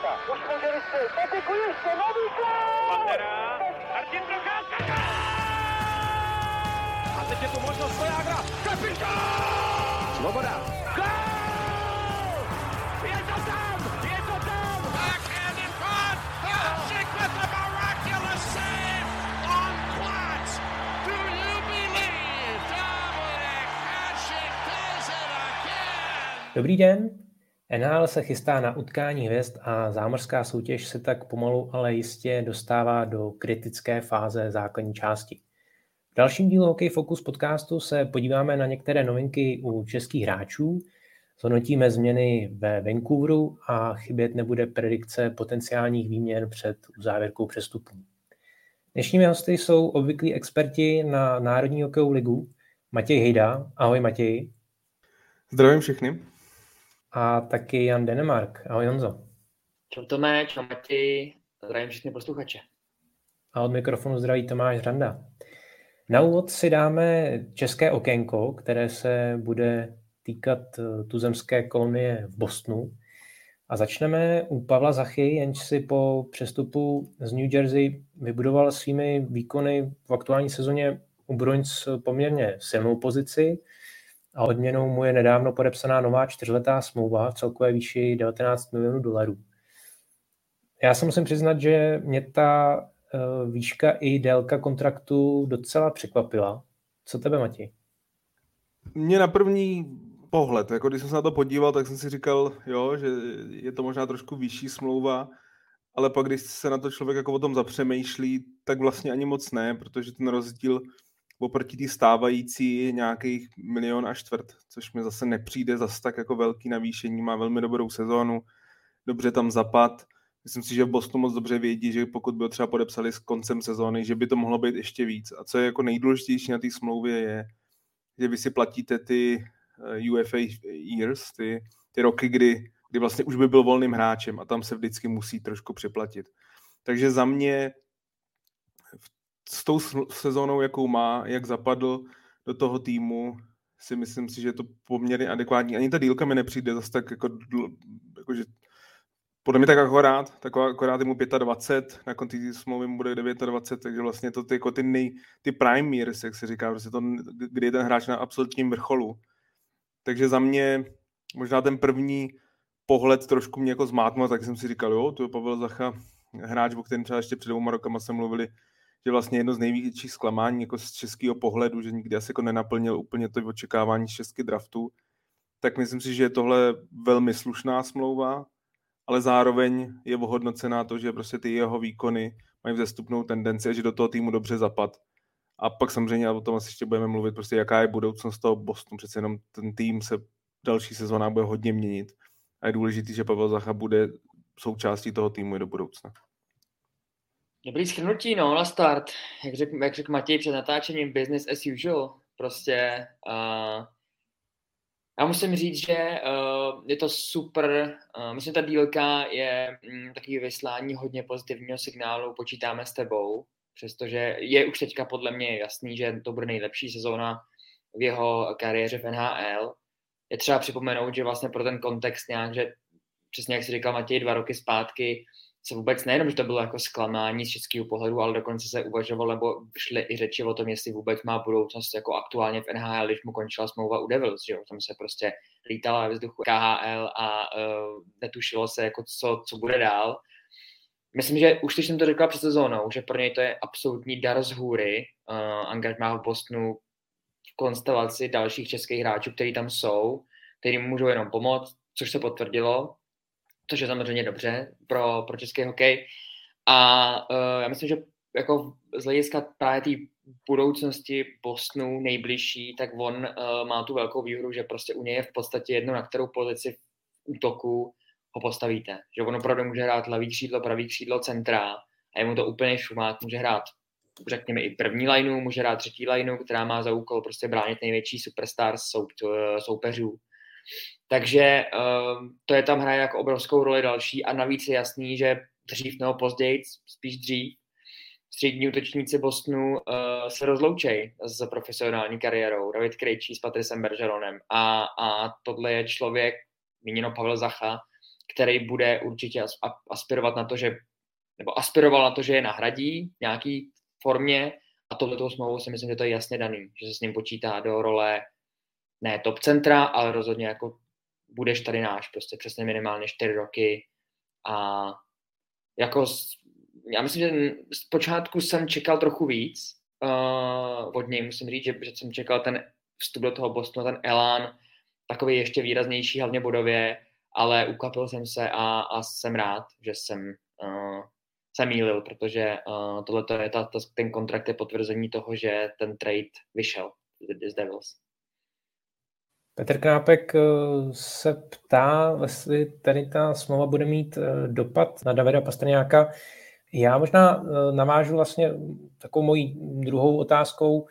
Procházka. Už může vystřelit. Patiku ještě, nový gol! Pantera, Martin Procházka, A teď je tu možnost Svojágra, kapitán! Svoboda. Gol! Je to tam, je to tam! Backhand in front. Hasek with the miraculous save on Platz. Do you believe Dominic Hasek does it again? Dobrý den. NHL se chystá na utkání hvězd a zámořská soutěž se tak pomalu, ale jistě dostává do kritické fáze základní části. V dalším dílu Hockey Focus podcastu se podíváme na některé novinky u českých hráčů, zhodnotíme změny ve Vancouveru a chybět nebude predikce potenciálních výměn před závěrkou přestupů. Dnešními hosty jsou obvyklí experti na Národní hokejovou ligu Matěj Hejda. Ahoj Matěj. Zdravím všechny a taky Jan Denemark. Ahoj Honzo. Čau Tome, čau Mati, zdravím všechny posluchače. A od mikrofonu zdraví Tomáš Randa. Na úvod si dáme české okénko, které se bude týkat eh, tuzemské kolonie v Bostonu. A začneme u Pavla Zachy, jenž si po přestupu z New Jersey vybudoval svými výkony v aktuální sezóně u Bruins poměrně silnou pozici a odměnou mu je nedávno podepsaná nová čtyřletá smlouva v celkové výši 19 milionů dolarů. Já se musím přiznat, že mě ta uh, výška i délka kontraktu docela překvapila. Co tebe, Mati? Mě na první pohled, jako když jsem se na to podíval, tak jsem si říkal, jo, že je to možná trošku vyšší smlouva, ale pak, když se na to člověk jako o tom zapřemýšlí, tak vlastně ani moc ne, protože ten rozdíl oproti té stávající nějakých milion a čtvrt, což mi zase nepřijde zase tak jako velký navýšení, má velmi dobrou sezónu, dobře tam zapad. Myslím si, že v Bostonu moc dobře vědí, že pokud by ho třeba podepsali s koncem sezóny, že by to mohlo být ještě víc. A co je jako nejdůležitější na té smlouvě je, že vy si platíte ty eh, UFA years, ty, ty roky, kdy, kdy vlastně už by byl volným hráčem a tam se vždycky musí trošku přeplatit. Takže za mě s tou sezónou, jakou má, jak zapadl do toho týmu, si myslím si, že je to poměrně adekvátní. Ani ta dílka mi nepřijde zase tak jako, jako že podle mě tak akorát, tak akorát je mu 25, na konci smlouvy mu bude 29, takže vlastně to ty, jako ty, nej, ty prime years, jak se říká, prostě to, kdy je ten hráč na absolutním vrcholu. Takže za mě možná ten první pohled trošku mě jako zmátnul, tak jsem si říkal, jo, to je Pavel Zacha, hráč, o kterém třeba ještě před dvouma rokama jsme mluvili, že vlastně jedno z největších zklamání jako z českého pohledu, že nikdy asi jako nenaplnil úplně to očekávání z český draftu, tak myslím si, že je tohle velmi slušná smlouva, ale zároveň je ohodnocená to, že prostě ty jeho výkony mají vzestupnou tendenci a že do toho týmu dobře zapad. A pak samozřejmě o tom asi ještě budeme mluvit, prostě jaká je budoucnost toho Bostonu. Přece jenom ten tým se další sezóna bude hodně měnit. A je důležité, že Pavel Zacha bude součástí toho týmu i do budoucna. Dobrý schrnutí, no, na start. Jak řekl, jak řekl Matěj před natáčením, business as usual. Prostě uh, já musím říct, že uh, je to super. Uh, myslím, ta dílka je um, takový vyslání hodně pozitivního signálu. Počítáme s tebou, přestože je už teďka podle mě jasný, že to bude nejlepší sezóna v jeho kariéře v NHL. Je třeba připomenout, že vlastně pro ten kontext nějak, že přesně jak si říkal Matěj, dva roky zpátky, se vůbec nejenom, že to bylo jako zklamání z českého pohledu, ale dokonce se uvažovalo, nebo šly i řeči o tom, jestli vůbec má budoucnost jako aktuálně v NHL, když mu končila smlouva u Devils, že jo, tam se prostě lítala ve vzduchu KHL a uh, netušilo se, jako co, co bude dál. Myslím, že už když jsem to řekla před sezónou, že pro něj to je absolutní dar z hůry, uh, angažmá v Bostonu v konstelaci dalších českých hráčů, kteří tam jsou, kteří můžou jenom pomoct, což se potvrdilo což je samozřejmě dobře pro, pro český hokej. A uh, já myslím, že jako z hlediska právě té budoucnosti Bostonu nejbližší, tak on uh, má tu velkou výhodu, že prostě u něj je v podstatě jedno, na kterou pozici v útoku ho postavíte. Že on opravdu může hrát levý křídlo, pravý křídlo, centra a je mu to úplně šumák, může hrát řekněme i první lineu, může hrát třetí lineu, která má za úkol prostě bránit největší superstar soup, eh, soupeřů. Takže uh, to je tam hraje jako obrovskou roli další a navíc je jasný, že dřív nebo později, spíš dřív, střední útočníci Bostonu uh, se rozloučejí s profesionální kariérou. David Krejčí s Patricem Bergeronem. A, a tohle je člověk, míněno Pavel Zacha, který bude určitě aspirovat na to, že nebo aspiroval na to, že je nahradí v nějaký formě a tohleto smlouvu si myslím, že to je jasně daný, že se s ním počítá do role ne top centra, ale rozhodně jako budeš tady náš, prostě přesně minimálně 4 roky a jako já myslím, že z počátku jsem čekal trochu víc uh, od něj, musím říct, že, že jsem čekal ten vstup do toho Bostonu, ten elán, takový ještě výraznější, hlavně bodově, ale ukapil jsem se a, a jsem rád, že jsem uh, se mýlil, protože uh, tohle je ta, ta, ten kontrakt je potvrzení toho, že ten trade vyšel z Devils. Petr Krápek eh, se ptá, jestli tady ta smlouva bude mít eh, dopad na Davida Pastrňáka. Já možná eh, navážu vlastně takovou mojí druhou otázkou,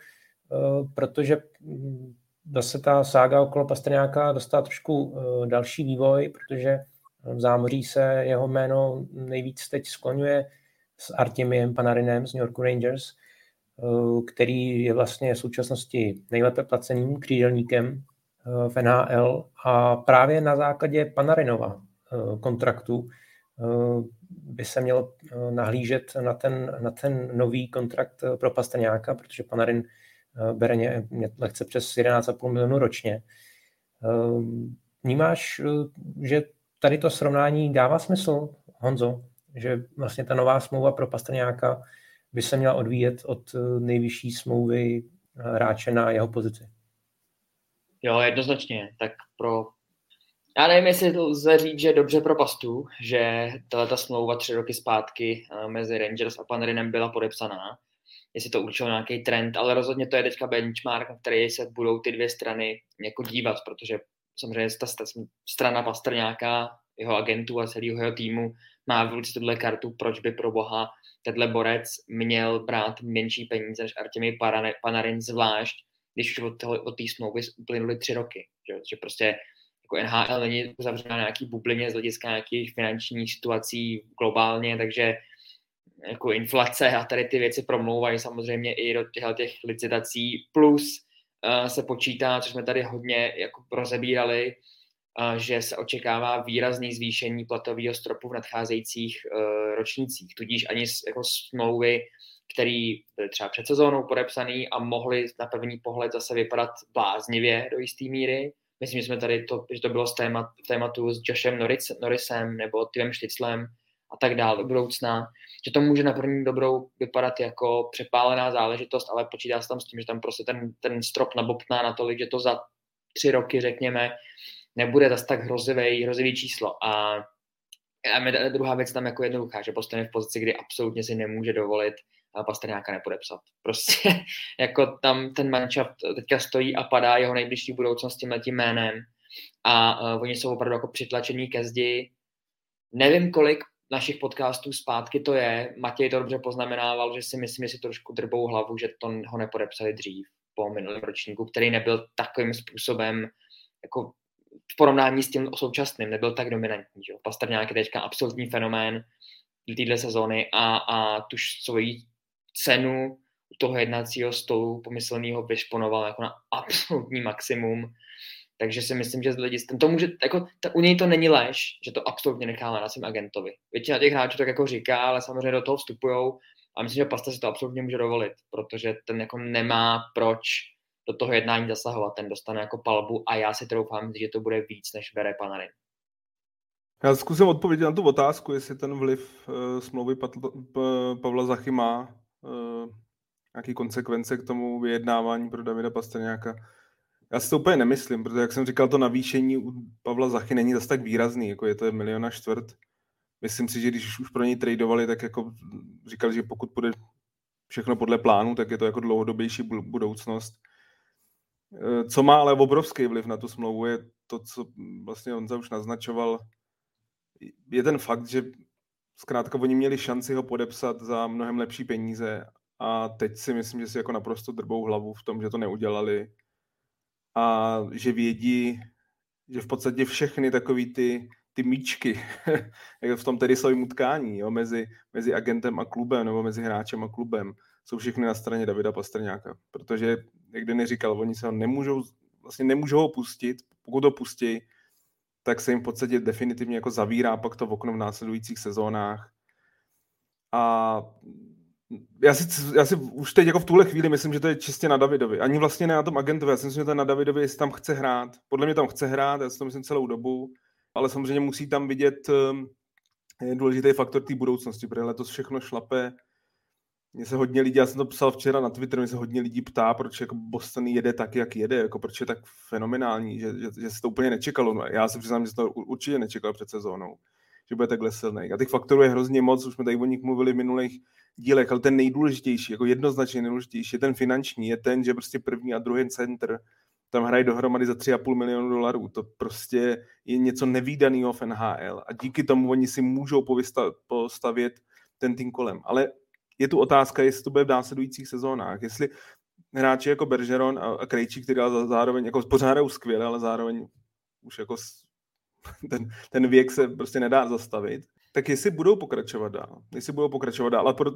protože hm, zase ta sága okolo Pastrňáka dostala trošku další vývoj, protože v zámoří se jeho jméno nejvíc teď skloňuje s Artemiem Panarinem z New York Rangers, který je vlastně v současnosti nejlépe placeným křídelníkem v NHL a právě na základě Panarinova eh, kontraktu eh, by se mělo eh, nahlížet na ten, na ten nový kontrakt pro Pastrňáka, protože Panarin bere ně, lehce přes 11,5 milionu ročně. Vnímáš, že tady to srovnání dává smysl, Honzo? Že vlastně ta nová smlouva pro Pastrňáka by se měla odvíjet od nejvyšší smlouvy hráče na jeho pozici? Jo, jednoznačně. Tak pro... Já nevím, jestli to lze říct, že dobře pro Pastu, že ta smlouva tři roky zpátky eh, mezi Rangers a Panarinem byla podepsaná. Jestli to určilo nějaký trend, ale rozhodně to je teďka benchmark, na který se budou ty dvě strany jako dívat, protože samozřejmě ta strana Pastrňáka, jeho agentů a celého jeho týmu má vůbec tuhle kartu, proč by pro boha tenhle borec měl brát menší peníze než Artemi Panarin zvlášť, když už od, té smlouvy uplynuly tři roky. Že, že prostě jako NHL není uzavřená na nějaký bublině z hlediska nějakých finančních situací globálně, takže jako inflace a tady ty věci promlouvají samozřejmě i do těchto těch licitací, plus uh, se počítá, co jsme tady hodně jako rozebírali, uh, že se očekává výrazný zvýšení platového stropu v nadcházejících uh, ročnících, tudíž ani jako smlouvy který byly třeba před sezónou podepsaný a mohli na první pohled zase vypadat bláznivě do jisté míry. Myslím, že jsme tady to, že to bylo z témat, tématu s Joshem Norris, Norrisem nebo Timem Šticlem a tak dále do budoucna, že to může na první dobrou vypadat jako přepálená záležitost, ale počítá se tam s tím, že tam prostě ten, ten strop nabopná natolik, že to za tři roky, řekněme, nebude zase tak hrozivý, hrozivý číslo. A, a druhá věc tam jako jednoduchá, že Boston je v pozici, kdy absolutně si nemůže dovolit Pastrňáka nepodepsat. Prostě jako tam ten manšaft teďka stojí a padá jeho nejbližší budoucnost tím letím jménem a uh, oni jsou opravdu jako přitlačení ke zdi. Nevím, kolik našich podcastů zpátky to je. Matěj to dobře poznamenával, že si myslím, že si trošku drbou hlavu, že to ho nepodepsali dřív po minulém ročníku, který nebyl takovým způsobem jako v porovnání s tím současným, nebyl tak dominantní. Že? Pastrňák je teďka absolutní fenomén téhle sezóny a, a tu svoji cenu toho jednacího stolu pomyslného vyšponoval jako na absolutní maximum. Takže si myslím, že z hlediska, to může, jako, ta, u něj to není lež, že to absolutně nechá na svém agentovi. Většina těch hráčů tak jako říká, ale samozřejmě do toho vstupují a myslím, že Pasta si to absolutně může dovolit, protože ten jako nemá proč do toho jednání zasahovat, ten dostane jako palbu a já si troufám, že to bude víc, než bere Panarin. Já zkusím odpovědět na tu otázku, jestli ten vliv uh, smlouvy Pavla Zachy má uh, nějaký konsekvence k tomu vyjednávání pro Davida Pastrňáka. Já si to úplně nemyslím, protože jak jsem říkal, to navýšení u Pavla Zachy není zase tak výrazný, jako je to miliona čtvrt. Myslím si, že když už pro něj tradovali, tak jako říkali, že pokud bude všechno podle plánu, tak je to jako dlouhodobější budoucnost. Eh, co má ale obrovský vliv na tu smlouvu, je to, co vlastně Honza už naznačoval, je ten fakt, že zkrátka oni měli šanci ho podepsat za mnohem lepší peníze a teď si myslím, že si jako naprosto drbou hlavu v tom, že to neudělali. A že vědí, že v podstatě všechny takový ty, ty míčky v tom tenisovém utkání jo, mezi, mezi agentem a klubem nebo mezi hráčem a klubem jsou všechny na straně Davida Pastrňáka, protože, jak Denny říkal, oni se ho nemůžou, vlastně nemůžou ho pustit, pokud ho pustí, tak se jim v podstatě definitivně jako zavírá pak to v okno v následujících sezónách. A já si, já si už teď jako v tuhle chvíli myslím, že to je čistě na Davidovi. Ani vlastně ne na tom agentovi. Já si myslím, že to je na Davidovi, jestli tam chce hrát. Podle mě tam chce hrát, já si to myslím celou dobu, ale samozřejmě musí tam vidět je důležitý faktor té budoucnosti, protože letos všechno šlape. Mně se hodně lidí, já jsem to psal včera na Twitter, mě se hodně lidí ptá, proč jako Boston jede tak, jak jede, jako proč je tak fenomenální, že, že, že se to úplně nečekalo. No, já se přiznám, že to určitě nečekal před sezónou, že bude takhle silný. A těch faktorů je hrozně moc, už jsme tady o nich mluvili v minulých dílech, ale ten nejdůležitější, jako jednoznačně nejdůležitější, je ten finanční, je ten, že prostě první a druhý center tam hrají dohromady za 3,5 milionu dolarů. To prostě je něco nevýdaného v NHL a díky tomu oni si můžou postavět ten tým kolem. Ale je tu otázka, jestli to bude v následujících sezónách. Jestli hráči jako Bergeron a Krejčík, který zároveň jako pořád hrajou skvěle, ale zároveň už jako ten, ten věk se prostě nedá zastavit, tak jestli budou pokračovat dál. Jestli budou pokračovat dál. Ale pro,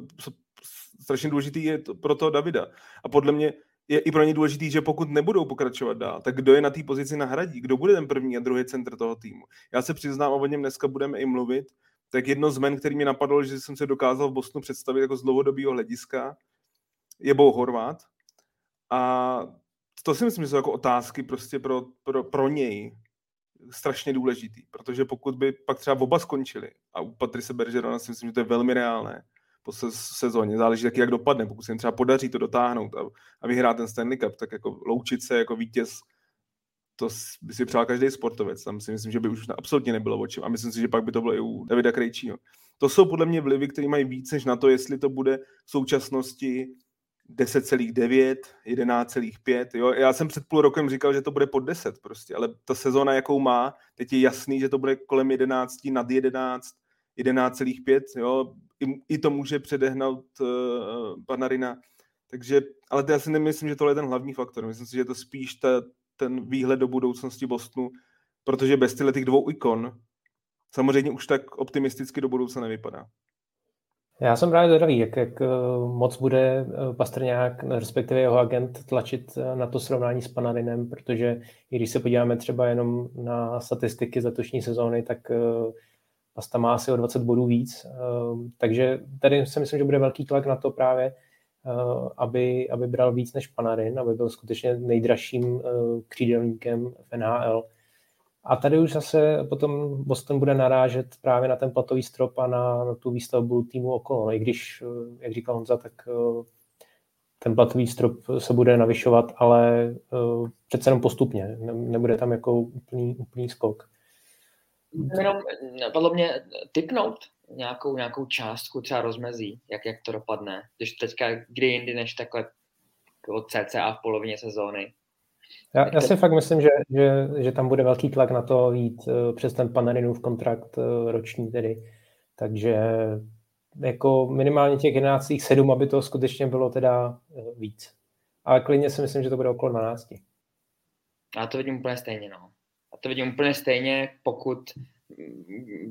strašně důležitý je to pro toho Davida. A podle mě je i pro ně důležitý, že pokud nebudou pokračovat dál, tak kdo je na té pozici nahradí? Kdo bude ten první a druhý centr toho týmu? Já se přiznám, a o něm dneska budeme i mluvit, tak jedno z men, který mi napadlo, že jsem se dokázal v Bosnu představit jako z dlouhodobého hlediska, je Bo Horvat. A to si myslím, že jsou jako otázky prostě pro, pro, pro něj strašně důležitý, protože pokud by pak třeba oba skončili, a u Patrice Bergerona si myslím, že to je velmi reálné, po sezóně. Záleží taky, jak dopadne. Pokud se jim třeba podaří to dotáhnout a, a vyhrát ten Stanley Cup, tak jako loučit se jako vítěz, to by si přál každý sportovec. Tam si myslím, že by už absolutně nebylo o čem. A myslím si, že pak by to bylo i u Davida Krejčího. To jsou podle mě vlivy, které mají víc než na to, jestli to bude v současnosti 10,9, 11,5. Jo? Já jsem před půl rokem říkal, že to bude pod 10 prostě, ale ta sezóna, jakou má, teď je jasný, že to bude kolem 11, nad 11, 11,5, jo, i, i to může předehnout uh, Panarina. Takže, ale já si nemyslím, že tohle je ten hlavní faktor. Myslím si, že je to spíš ta, ten výhled do budoucnosti Bostonu, protože bez těch dvou ikon samozřejmě už tak optimisticky do budoucna nevypadá. Já jsem právě zvědavý, jak, jak eh, moc bude eh, Pastrňák, respektive jeho agent, tlačit na to srovnání s Panarinem, protože i když se podíváme třeba jenom na statistiky z letošní sezóny, tak Pasta má asi o 20 bodů víc, takže tady si myslím, že bude velký tlak na to právě, eh, aby, aby bral víc než Panarin, aby byl skutečně nejdražším eh, křídelníkem v NHL. A tady už zase potom Boston bude narážet právě na ten platový strop a na, na tu výstavbu týmu okolo. I když, eh, jak říkal Honza, tak ten platový strop se bude navyšovat, ale přece jenom postupně. Nebude tam jako úplný, úplný skok. Jenom napadlo mě typnout nějakou, nějakou částku, třeba rozmezí, jak, jak to dopadne, když teďka kdy jindy než takhle od CCA v polovině sezóny. Já, já si fakt myslím, že, že, že tam bude velký tlak na to jít uh, přes ten Panarinův kontrakt uh, roční tedy. Takže jako minimálně těch 11,7, aby to skutečně bylo teda uh, víc. Ale klidně si myslím, že to bude okolo 12. Já to vidím úplně stejně, no to vidím úplně stejně, pokud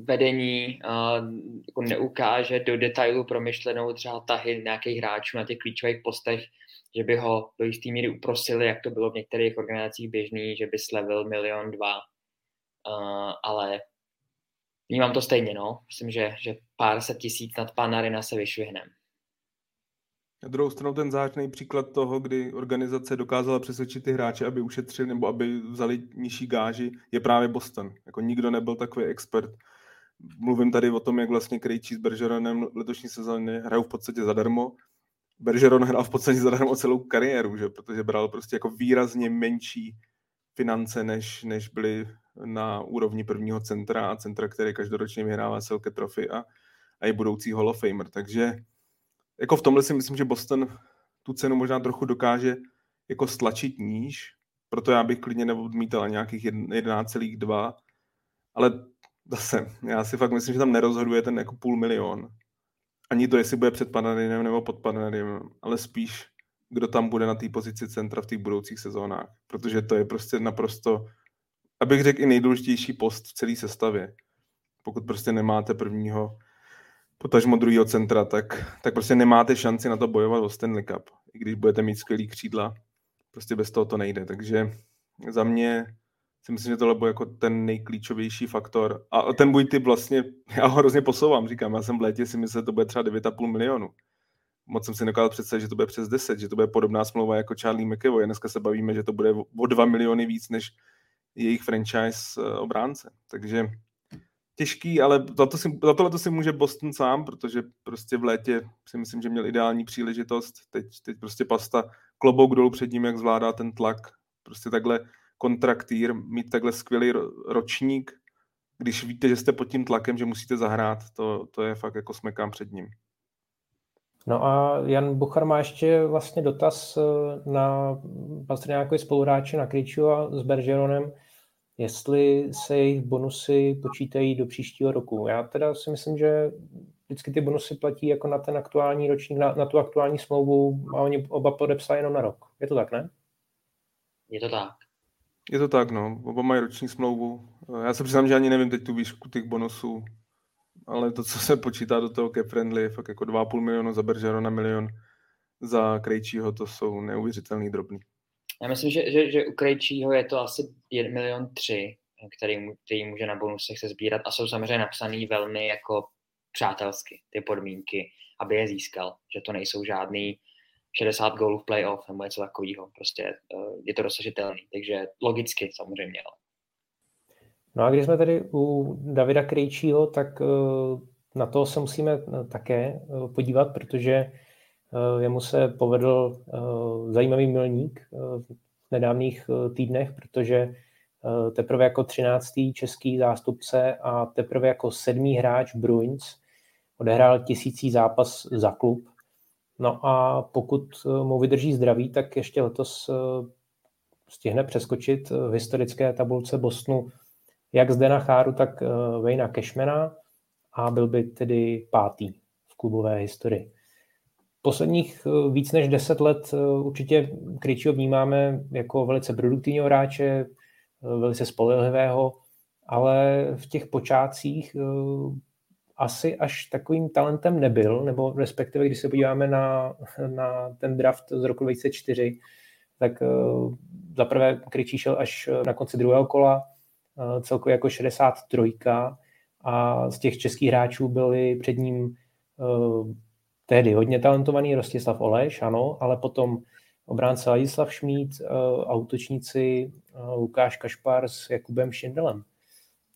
vedení uh, jako neukáže do detailu promyšlenou třeba tahy nějakých hráčů na těch klíčových postech, že by ho do jisté míry uprosili, jak to bylo v některých organizacích běžný, že by slevil milion dva, uh, ale vnímám to stejně, no. Myslím, že, že pár set tisíc nad Panarina se vyšvihneme. Na druhou stranu ten zářný příklad toho, kdy organizace dokázala přesvědčit ty hráče, aby ušetřili nebo aby vzali nižší gáži, je právě Boston. Jako nikdo nebyl takový expert. Mluvím tady o tom, jak vlastně Krejčí s Bergeronem letošní sezóny hrajou v podstatě zadarmo. Bergeron hrál v podstatě zadarmo celou kariéru, že? protože bral prostě jako výrazně menší finance, než, než byly na úrovni prvního centra a centra, který každoročně vyhrává Selke Trophy a, a je budoucí Hall of Famer. Takže jako v tomhle si myslím, že Boston tu cenu možná trochu dokáže jako stlačit níž, proto já bych klidně neodmítal nějakých 11,2, ale zase, já si fakt myslím, že tam nerozhoduje ten jako půl milion. Ani to, jestli bude před Panarinem nebo pod Panarinem, ale spíš, kdo tam bude na té pozici centra v těch budoucích sezónách. Protože to je prostě naprosto, abych řekl, i nejdůležitější post v celé sestavě. Pokud prostě nemáte prvního potažmo druhého centra, tak, tak prostě nemáte šanci na to bojovat o Stanley Cup. I když budete mít skvělý křídla, prostě bez toho to nejde. Takže za mě si myslím, že tohle byl jako ten nejklíčovější faktor. A ten můj typ vlastně, já ho hrozně posouvám, říkám, já jsem v létě si myslel, že to bude třeba 9,5 milionů. Moc jsem si nekladl představit, že to bude přes 10, že to bude podobná smlouva jako Charlie McAvoy. Dneska se bavíme, že to bude o 2 miliony víc než jejich franchise eh, obránce. Takže těžký, ale za, to si, za tohle to si může Boston sám, protože prostě v létě si myslím, že měl ideální příležitost. Teď, teď prostě pasta klobouk dolů před ním, jak zvládá ten tlak. Prostě takhle kontraktýr, mít takhle skvělý ročník, když víte, že jste pod tím tlakem, že musíte zahrát, to, to je fakt jako smekám před ním. No a Jan Buchar má ještě vlastně dotaz eh, na nějaké spoluhráče na a s Bergeronem, jestli se jejich bonusy počítají do příštího roku. Já teda si myslím, že vždycky ty bonusy platí jako na ten aktuální ročník, na, na tu aktuální smlouvu a oni oba podepsali jenom na rok. Je to tak, ne? Je to tak. Je to tak, no. Oba mají roční smlouvu. Já se přiznám, že ani nevím teď tu výšku těch bonusů, ale to, co se počítá do toho cap friendly, je fakt jako 2,5 milionu za Bergero na milion za Krejčího, to jsou neuvěřitelný drobný. Já myslím, že, že, že u Krejčího je to asi 1 milion 3, který, který může na bonusech se sbírat a jsou samozřejmě napsaný velmi jako přátelsky ty podmínky, aby je získal, že to nejsou žádný 60 gólů v playoff nebo něco takového. Prostě uh, je to dosažitelný, takže logicky samozřejmě. No. no a když jsme tady u Davida Krejčího, tak uh, na to se musíme uh, také podívat, protože jemu se povedl zajímavý milník v nedávných týdnech, protože teprve jako 13. český zástupce a teprve jako sedmý hráč Bruins odehrál tisící zápas za klub No a pokud eh, mu vydrží zdraví, tak ještě letos eh, stihne přeskočit eh, v historické tabulce Bostonu jak zde na Cháru, tak Vejna Cashmana a byl by tedy pátý v klubové historii. Posledních víc než deset let určitě Kryčího vnímáme jako velice produktivního hráče, velice spolehlivého, ale v těch počátcích asi až takovým talentem nebyl, nebo respektive, když se podíváme na, na ten draft z roku 2004, tak zaprvé Kryčí šel až na konci druhého kola, celkově jako 63 a z těch českých hráčů byli před ním tehdy hodně talentovaný Rostislav Oleš, ano, ale potom obránce Ladislav Šmít, uh, autočníci uh, Lukáš Kašpar s Jakubem Šindelem.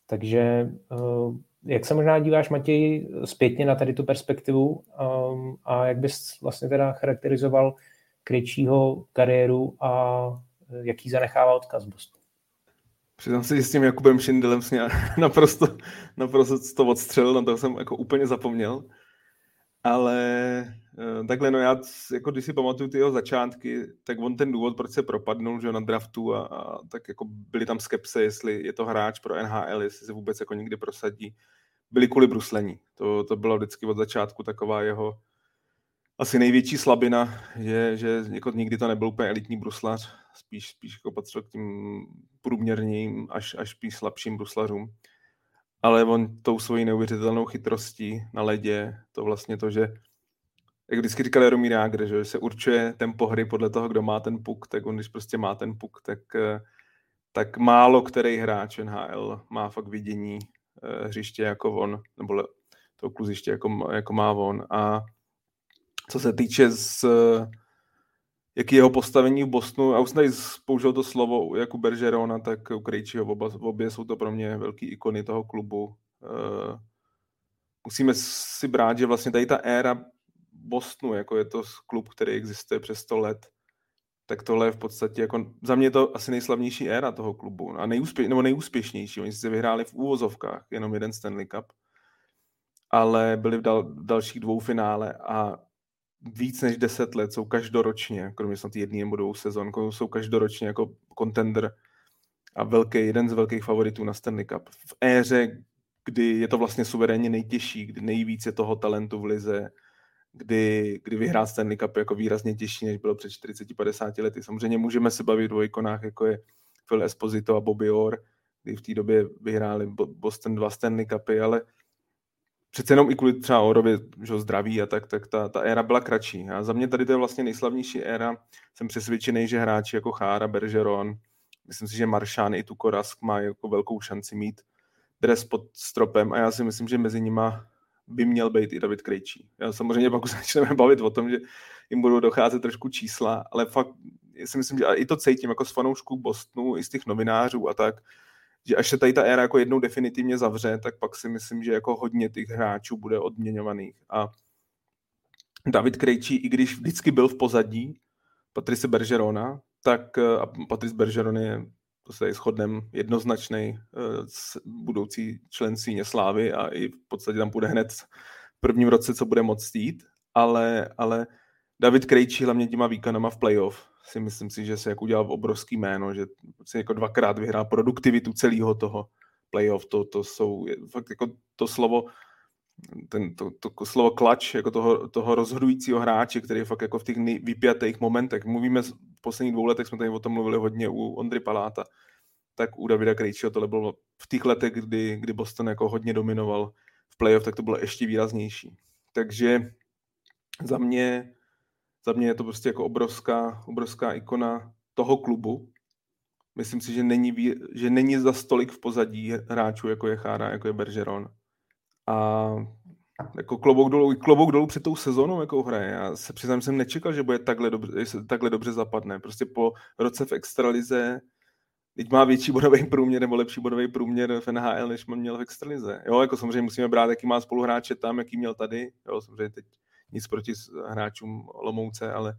Takže uh, jak se možná díváš, Matěj, zpětně na tady tu perspektivu a jak bys vlastně teda charakterizoval Krejčího kariéru a jaký zanechává odkaz Bostonu? Přiznám si, že s tím Jakubem Šindelem jsem naprosto, naprosto to odstřelil, na to jsem jako úplně zapomněl. Ale eh, takhle, no já, jako když si pamatuju ty jeho začátky, tak on ten důvod, proč se propadnul, že na draftu a, a tak jako byly tam skepse, jestli je to hráč pro NHL, jestli se vůbec jako nikdy prosadí byli kvůli bruslení. To, to bylo vždycky od začátku taková jeho asi největší slabina, je, že jako nikdy to nebyl úplně elitní bruslař, spíš, spíš jako patřil k tím průměrným až, až spíš slabším bruslařům. Ale on tou svojí neuvěřitelnou chytrostí na ledě, to vlastně to, že jak vždycky říkal Jaromír Jágr, že se určuje tempo hry podle toho, kdo má ten puk, tak on když prostě má ten puk, tak, tak málo který hráč NHL má fakt vidění Eh, hřiště jako on, nebo to kluziště jako, jako má on. A co se týče z jaký jeho postavení v Bosnu, a už jsem použil to slovo jako Bergerona, tak u Krejčího, oba, obě jsou to pro mě velký ikony toho klubu. Uh, musíme si brát, že vlastně tady ta éra Bostonu, jako je to klub, který existuje přes 100 let, tak tohle je v podstatě jako, za mě to asi nejslavnější éra toho klubu a nejúspě, nebo nejúspěšnější. Oni si vyhráli v úvozovkách jenom jeden Stanley Cup, ale byli v dal, dalších dvou finále a víc než deset let jsou každoročně, kromě snad jedný nebo dvou sezon, jsou každoročně jako contender a velký, jeden z velkých favoritů na Stanley Cup. V éře, kdy je to vlastně suverénně nejtěžší, kdy nejvíc je toho talentu v lize, kdy, kdy vyhrát Stanley Cup jako výrazně těžší, než bylo před 40-50 lety. Samozřejmě můžeme se bavit o ikonách, jako je Phil Esposito a Bobby Orr, kdy v té době vyhráli Boston dva Stanley Cupy, ale přece jenom i kvůli třeba Orovi, že zdraví a tak, tak ta, ta éra byla kratší. A za mě tady to je vlastně nejslavnější éra. Jsem přesvědčený, že hráči jako Chára, Bergeron, myslím si, že Maršán i Tukorask má jako velkou šanci mít dres pod stropem a já si myslím, že mezi nima by měl být i David Krejčí. Já samozřejmě pak už začneme bavit o tom, že jim budou docházet trošku čísla, ale fakt si myslím, že i to cítím jako z fanoušků Bostonu, i z těch novinářů a tak, že až se tady ta éra jako jednou definitivně zavře, tak pak si myslím, že jako hodně těch hráčů bude odměňovaných. A David Krejčí, i když vždycky byl v pozadí Patrice Bergerona, tak a Patrice Bergeron je to se shodnem jednoznačný uh, budoucí člen síně Slávy a i v podstatě tam bude hned v prvním roce, co bude moc stít, ale, ale David Krejčí hlavně těma výkonama v playoff si myslím si, že se jako udělal obrovský jméno, že si jako dvakrát vyhrál produktivitu celého toho playoff, to, to jsou fakt jako to slovo, ten, to, to slovo klač, jako toho, toho rozhodujícího hráče, který je fakt jako v těch vypjatých momentech. Mluvíme v posledních dvou letech, jsme tady o tom mluvili hodně u Ondry Paláta, tak u Davida Krejčího tohle bylo v těch letech, kdy, kdy Boston jako hodně dominoval v playoff, tak to bylo ještě výraznější. Takže za mě za mě je to prostě jako obrovská, obrovská ikona toho klubu. Myslím si, že není, že není za stolik v pozadí hráčů, jako je Chára, jako je Bergeron. A jako klobouk dolů, klobouk dolů před tou sezónou, jakou hraje. Já se přiznám, jsem nečekal, že bude takhle dobře, takhle dobře zapadne. Prostě po roce v extralize, teď má větší bodový průměr nebo lepší bodový průměr v NHL, než měl v extralize. Jo, jako samozřejmě musíme brát, jaký má spoluhráče tam, jaký měl tady. Jo, samozřejmě teď nic proti hráčům Lomouce, ale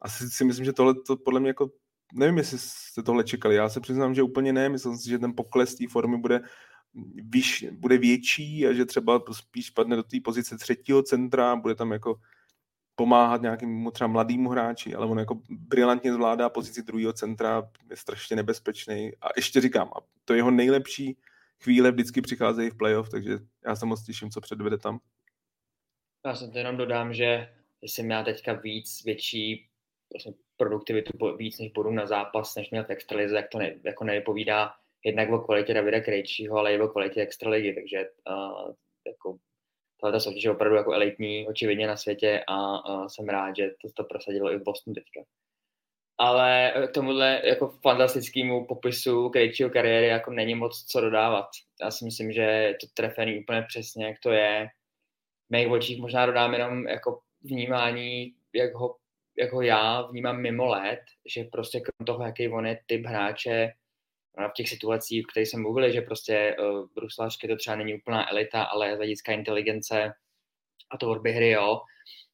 asi si myslím, že tohle to podle mě jako, nevím, jestli jste tohle čekali, já se přiznám, že úplně ne, myslím si, že ten pokles té formy bude výš, bude větší a že třeba spíš padne do té pozice třetího centra, bude tam jako pomáhat nějakým třeba mladému hráči, ale on jako brilantně zvládá pozici druhého centra, je strašně nebezpečný. A ještě říkám, a to jeho nejlepší chvíle vždycky přicházejí v playoff, takže já se moc těším, co předvede tam. Já jsem to jenom dodám, že jsem já teďka víc, větší vlastně produktivitu víc než budu na zápas, než měl v extralize, jak to ne, jako nevypovídá jednak o kvalitě Davida Krejčího, ale i o kvalitě extraligy, takže uh, jako tahle soutěž je opravdu jako elitní, očividně na světě a uh, jsem rád, že to, to prosadilo i v Bostonu teďka. Ale k tomuhle jako fantastickému popisu Krejčího kariéry jako není moc co dodávat. Já si myslím, že je to trefený úplně přesně, jak to je mých očích možná dodám jenom jako vnímání, jak ho, jak ho já vnímám mimo let, že prostě krom toho, jaký on je typ hráče, v těch situacích, o kterých jsem mluvil, že prostě uh, Bruslařky to třeba není úplná elita, ale z hlediska inteligence a tvorby hry, jo,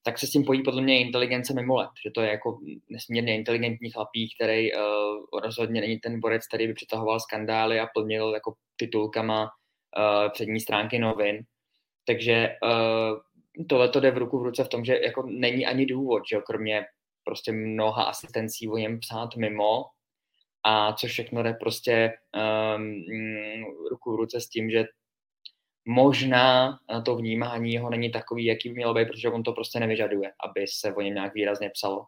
tak se s tím pojí podle mě inteligence mimo let, že to je jako nesmírně inteligentní chlapík, který uh, rozhodně není ten borec, který by přetahoval skandály a plnil jako titulkama uh, přední stránky novin, takže uh, tohle to jde v ruku v ruce v tom, že jako není ani důvod, že kromě prostě mnoha asistencí o něm psát mimo, a co všechno jde prostě um, ruku v ruce s tím, že možná to vnímání jeho není takový, jaký by mělo být, protože on to prostě nevyžaduje, aby se o něm nějak výrazně psalo.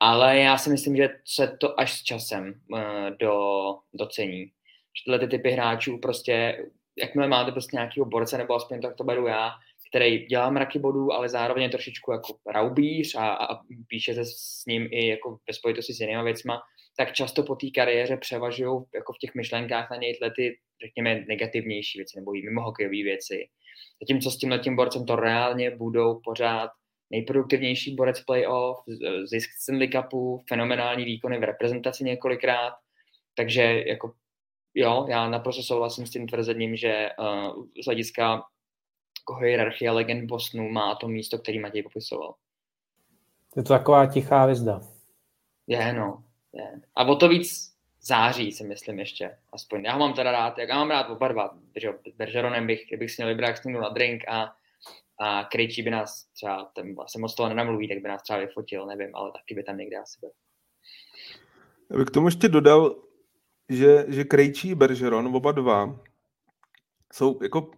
Ale já si myslím, že se to až s časem uh, do, docení. Tyhle ty typy hráčů prostě jakmile máte prostě nějakého borce, nebo aspoň tak to beru já, který dělá mraky bodů, ale zároveň je trošičku jako raubíř a, a píše se s ním i jako ve spojitosti s jinými věcma, tak často po té kariéře převažují jako v těch myšlenkách na něj ty, řekněme, negativnější věci nebo i mimo hokejové věci. Zatímco s tímhle tím borcem to reálně budou pořád nejproduktivnější borec playoff, zisk Stanley Cupu, fenomenální výkony v reprezentaci několikrát, takže jako jo, já naprosto souhlasím s tím tvrzením, že uh, z hlediska jako hierarchie legend Bosnu má to místo, který Matěj popisoval. Je to taková tichá hvězda. Je, no. Je. A o to víc září, si myslím ještě. Aspoň. Já ho mám teda rád, jak já mám rád oba dva. Že Bergeronem bych, bych si měl vybrat s na drink a, a Krejčí by nás třeba, ten vlastně moc toho nenamluví, tak by nás třeba vyfotil, nevím, ale taky by tam někde asi byl. Já bych k tomu ještě dodal, že, že Krejčí Bergeron, oba dva, jsou jako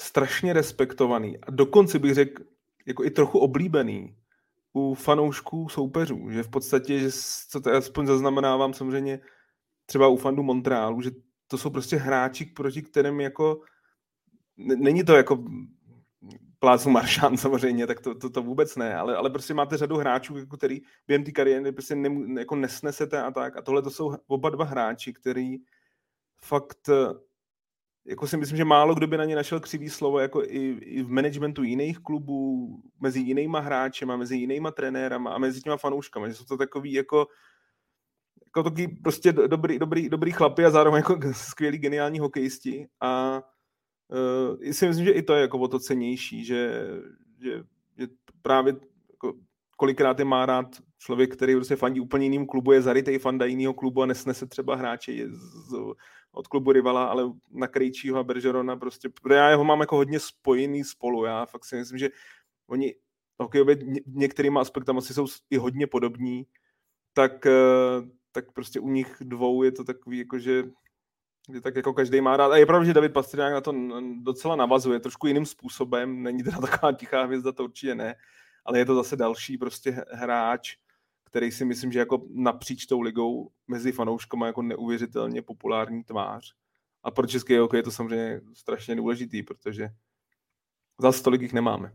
strašně respektovaný a dokonce bych řekl jako i trochu oblíbený u fanoušků soupeřů, že v podstatě, že co to aspoň zaznamenávám samozřejmě třeba u fandů Montrealu, že to jsou prostě hráči, proti kterým jako není to jako plácnu Maršán samozřejmě, tak to, to, to vůbec ne, ale, ale prostě máte řadu hráčů, jako který během té kariéry prostě ne, jako nesnesete a tak. A tohle to jsou oba dva hráči, který fakt jako si myslím, že málo kdo by na ně našel křivý slovo, jako i, i v managementu jiných klubů, mezi jinýma hráčema, mezi jinýma trenérama a mezi těma fanouškama, že jsou to takový jako jako taky prostě dobrý, dobrý, dobrý chlapy a zároveň jako skvělí geniální hokejisti a uh, si myslím, že i to je jako o to cenější, že, že, že právě jako kolikrát je má rád člověk, který prostě fandí úplně jiným klubu, je zarytej fanda jiného klubu a nesnese třeba hráče z, od klubu rivala, ale na Krejčího a Bergerona prostě, já ho mám jako hodně spojený spolu, já fakt si myslím, že oni hokejově některýma aspektama si jsou i hodně podobní, tak, eh, tak prostě u nich dvou je to takový, jako že, že tak jako každý má rád. A je pravda, že David Pastrňák na to docela navazuje, trošku jiným způsobem, není teda taková tichá hvězda, to určitě ne, ale je to zase další prostě hráč, který si myslím, že jako napříč tou ligou mezi fanouškama jako neuvěřitelně populární tvář. A pro český hokej je to samozřejmě strašně důležitý, protože za stolik jich nemáme.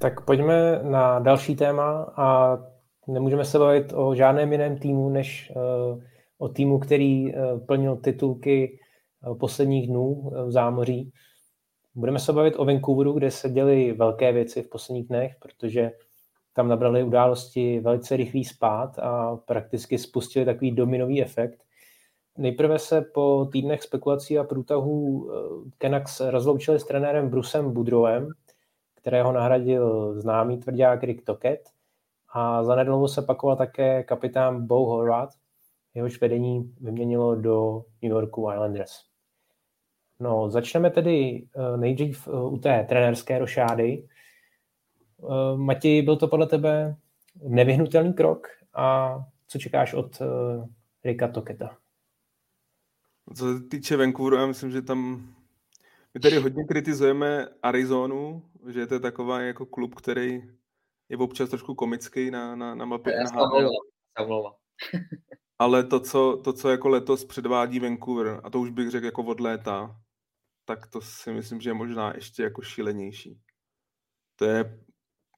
Tak pojďme na další téma a nemůžeme se bavit o žádném jiném týmu, než uh, o týmu, který uh, plnil titulky uh, posledních dnů v zámoří. Budeme se bavit o Vancouveru, kde se děly velké věci v posledních dnech, protože tam nabrali události velice rychlý spát a prakticky spustili takový dominový efekt. Nejprve se po týdnech spekulací a průtahů Canucks rozloučili s trenérem Brusem Budrovem, kterého nahradil známý tvrdák Rick Toket a zanedlouho se pakoval také kapitán Bo Horvath, jehož vedení vyměnilo do New Yorku Islanders. No, začneme tedy eh, nejdřív eh, u té trenérské rošády. Eh, Matěj, byl to podle tebe nevyhnutelný krok a co čekáš od Rika Toketa? Co se týče Vancouveru, já myslím, že tam my tady hodně kritizujeme Arizonu, že to je taková jako klub, který je občas trošku komický na, na, na mapě NHL. Ale to co, to, co jako letos předvádí Vancouver, a to už bych řekl jako od léta, tak to si myslím, že je možná ještě jako šílenější. To je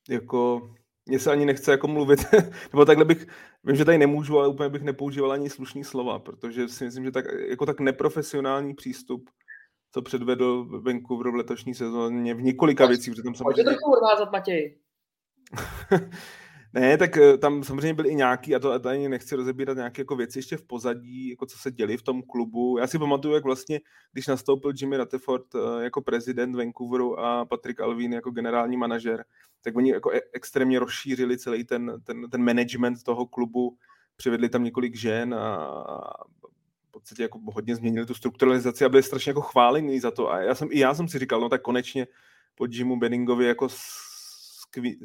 jako, mně se ani nechce jako mluvit, nebo takhle bych, vím, že tady nemůžu, ale úplně bych nepoužíval ani slušný slova, protože si myslím, že tak, jako tak neprofesionální přístup co předvedl Vancouver v letošní sezóně v několika věcích. Protože tam samozřejmě... Pojďte trochu odvázat, Matěj. ne, tak eh, tam samozřejmě byly i nějaký, a to tady nechci rozebírat nějaké jako věci ještě v pozadí, jako co se děli v tom klubu. Já si pamatuju, jak vlastně, když nastoupil Jimmy Rutherford eh, jako prezident Vancouveru a Patrick Alvin jako generální manažer, tak oni jako e- extrémně rozšířili celý ten, ten, ten management toho klubu, přivedli tam několik žen a v podstatě jako hodně změnili tu strukturalizaci a byli strašně jako chválení za to. A já jsem, i já jsem si říkal, no tak konečně po Jimu Benningovi jako skví,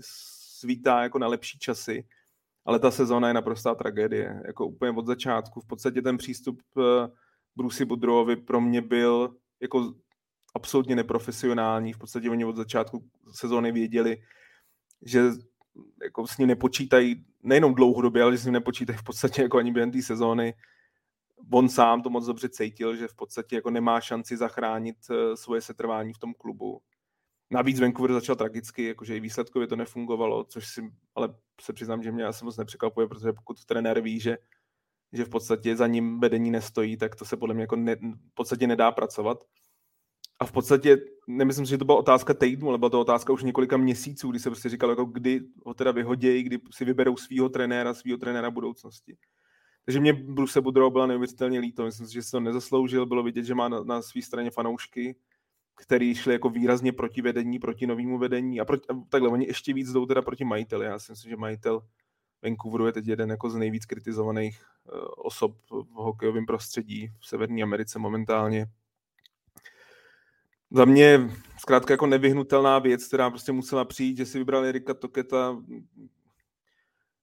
svítá jako na lepší časy, ale ta sezóna je naprostá tragédie. Jako úplně od začátku. V podstatě ten přístup uh, Brucey Budrovovi pro mě byl jako absolutně neprofesionální. V podstatě oni od začátku sezóny věděli, že jako s ním nepočítají nejenom dlouhodobě, ale že s ním nepočítají v podstatě jako ani během té sezóny on sám to moc dobře cítil, že v podstatě jako nemá šanci zachránit eh, svoje setrvání v tom klubu. Navíc Vancouver začal tragicky, jakože i výsledkově to nefungovalo, což si, ale se přiznám, že mě asi moc nepřekvapuje, protože pokud trenér ví, že, že v podstatě za ním vedení nestojí, tak to se podle mě jako ne, v podstatě nedá pracovat. A v podstatě, nemyslím si, že to byla otázka týdnu, ale byla to otázka už několika měsíců, kdy se prostě říkalo, jako kdy ho teda vyhodějí, kdy si vyberou svého trenéra, svého trenéra budoucnosti. Takže mě Bruce Budrow byla neuvěřitelně líto. Myslím si, že se to nezasloužil. Bylo vidět, že má na, na své straně fanoušky, který šli jako výrazně proti vedení, proti novému vedení. A, proti, a takhle, oni ještě víc jdou teda proti majiteli. Já si myslím, že majitel Vancouveru je teď jeden jako z nejvíc kritizovaných uh, osob v hokejovém prostředí v Severní Americe momentálně. Za mě zkrátka jako nevyhnutelná věc, která prostě musela přijít, že si vybrali Erika Toketa,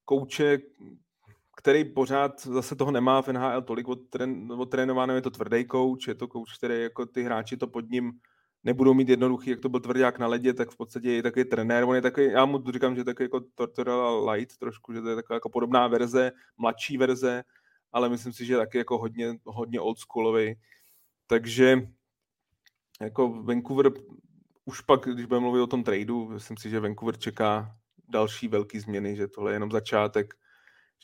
kouče, který pořád zase toho nemá v NHL tolik odtrénováno, je to tvrdý kouč, je to kouč, který jako ty hráči to pod ním nebudou mít jednoduchý, jak to byl tvrdák na ledě, tak v podstatě je takový trenér, on je takový, já mu říkám, že je takový jako Tortorella Light trošku, že to je taková jako podobná verze, mladší verze, ale myslím si, že je taky jako hodně, hodně oldschoolový. Takže jako Vancouver už pak, když budeme mluvit o tom tradu, myslím si, že Vancouver čeká další velký změny, že tohle je jenom začátek,